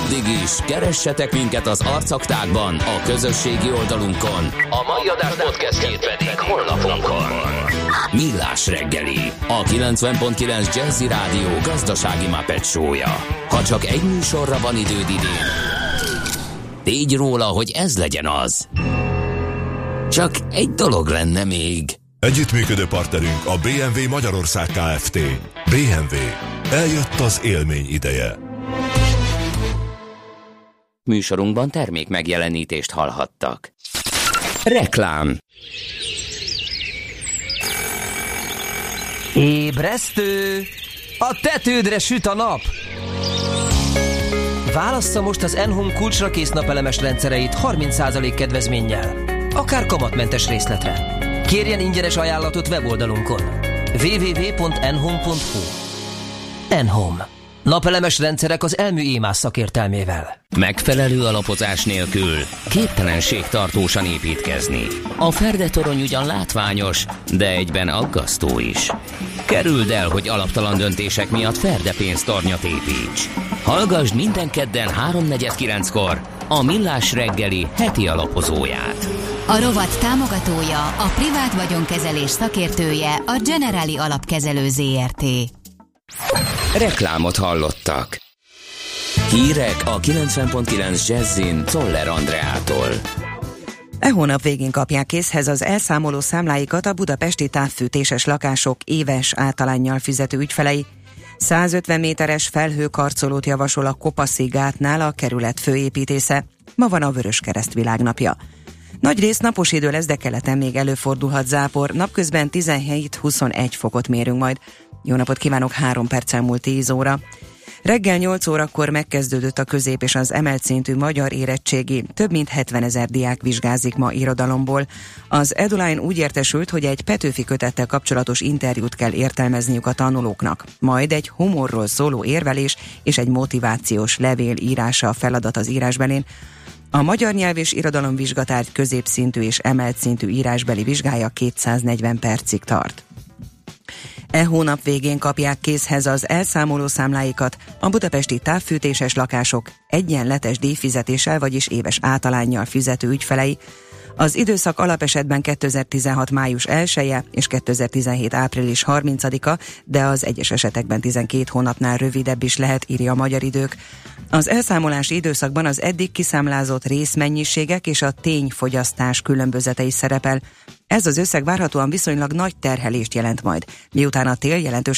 Addig is, keressetek minket az arcaktákban, a közösségi oldalunkon. A mai adás podcastjét pedig holnapunkon. Millás reggeli, a 90.9 Jazzy Rádió gazdasági Muppet show-ja. Ha csak egy műsorra van időd idén, tégy róla, hogy ez legyen az. Csak egy dolog lenne még. Együttműködő partnerünk a BMW Magyarország Kft. BMW. Eljött az élmény ideje. Műsorunkban termék megjelenítést hallhattak. Reklám Ébresztő! A tetődre süt a nap! Válassza most az Enhome kulcsra kész napelemes rendszereit 30% kedvezménnyel. Akár kamatmentes részletre. Kérjen ingyenes ajánlatot weboldalunkon. www.enhome.hu Enhome. Napelemes rendszerek az elmű émás szakértelmével. Megfelelő alapozás nélkül képtelenség tartósan építkezni. A Ferdetorony ugyan látványos, de egyben aggasztó is. Kerüld el, hogy alaptalan döntések miatt Ferde pénztornyot építs. Hallgass minden kedden 3.49-kor a Millás reggeli heti alapozóját. A rovat támogatója, a privát vagyonkezelés szakértője, a Generali Alapkezelő ZRT. Reklámot hallottak. Hírek a 90.9 Jazzin Toller Andreától. E hónap végén kapják készhez az elszámoló számláikat a budapesti távfűtéses lakások éves általánnyal fizető ügyfelei. 150 méteres felhőkarcolót javasol a Kopaszi gátnál a kerület főépítésze. Ma van a Vöröskereszt világnapja. Nagy rész napos idő lesz, de keleten még előfordulhat zápor. Napközben 17-21 fokot mérünk majd. Jó napot kívánok, 3 perccel múlt 10 óra. Reggel 8 órakor megkezdődött a közép és az emelt szintű magyar érettségi. Több mint 70 ezer diák vizsgázik ma irodalomból. Az Eduline úgy értesült, hogy egy Petőfi kötettel kapcsolatos interjút kell értelmezniük a tanulóknak. Majd egy humorról szóló érvelés és egy motivációs levél írása a feladat az írásbelén. A magyar nyelv és irodalom vizsgatárgy középszintű és emelt szintű írásbeli vizsgája 240 percig tart. E hónap végén kapják készhez az elszámoló számláikat a budapesti távfűtéses lakások egyenletes díjfizetéssel, vagyis éves általánnyal fizető ügyfelei. Az időszak alapesetben 2016. május 1 és 2017. április 30-a, de az egyes esetekben 12 hónapnál rövidebb is lehet, írja a Magyar Idők. Az elszámolási időszakban az eddig kiszámlázott részmennyiségek és a tényfogyasztás különbözetei szerepel. Ez az összeg várhatóan viszonylag nagy terhelést jelent majd, miután a tél jelentősen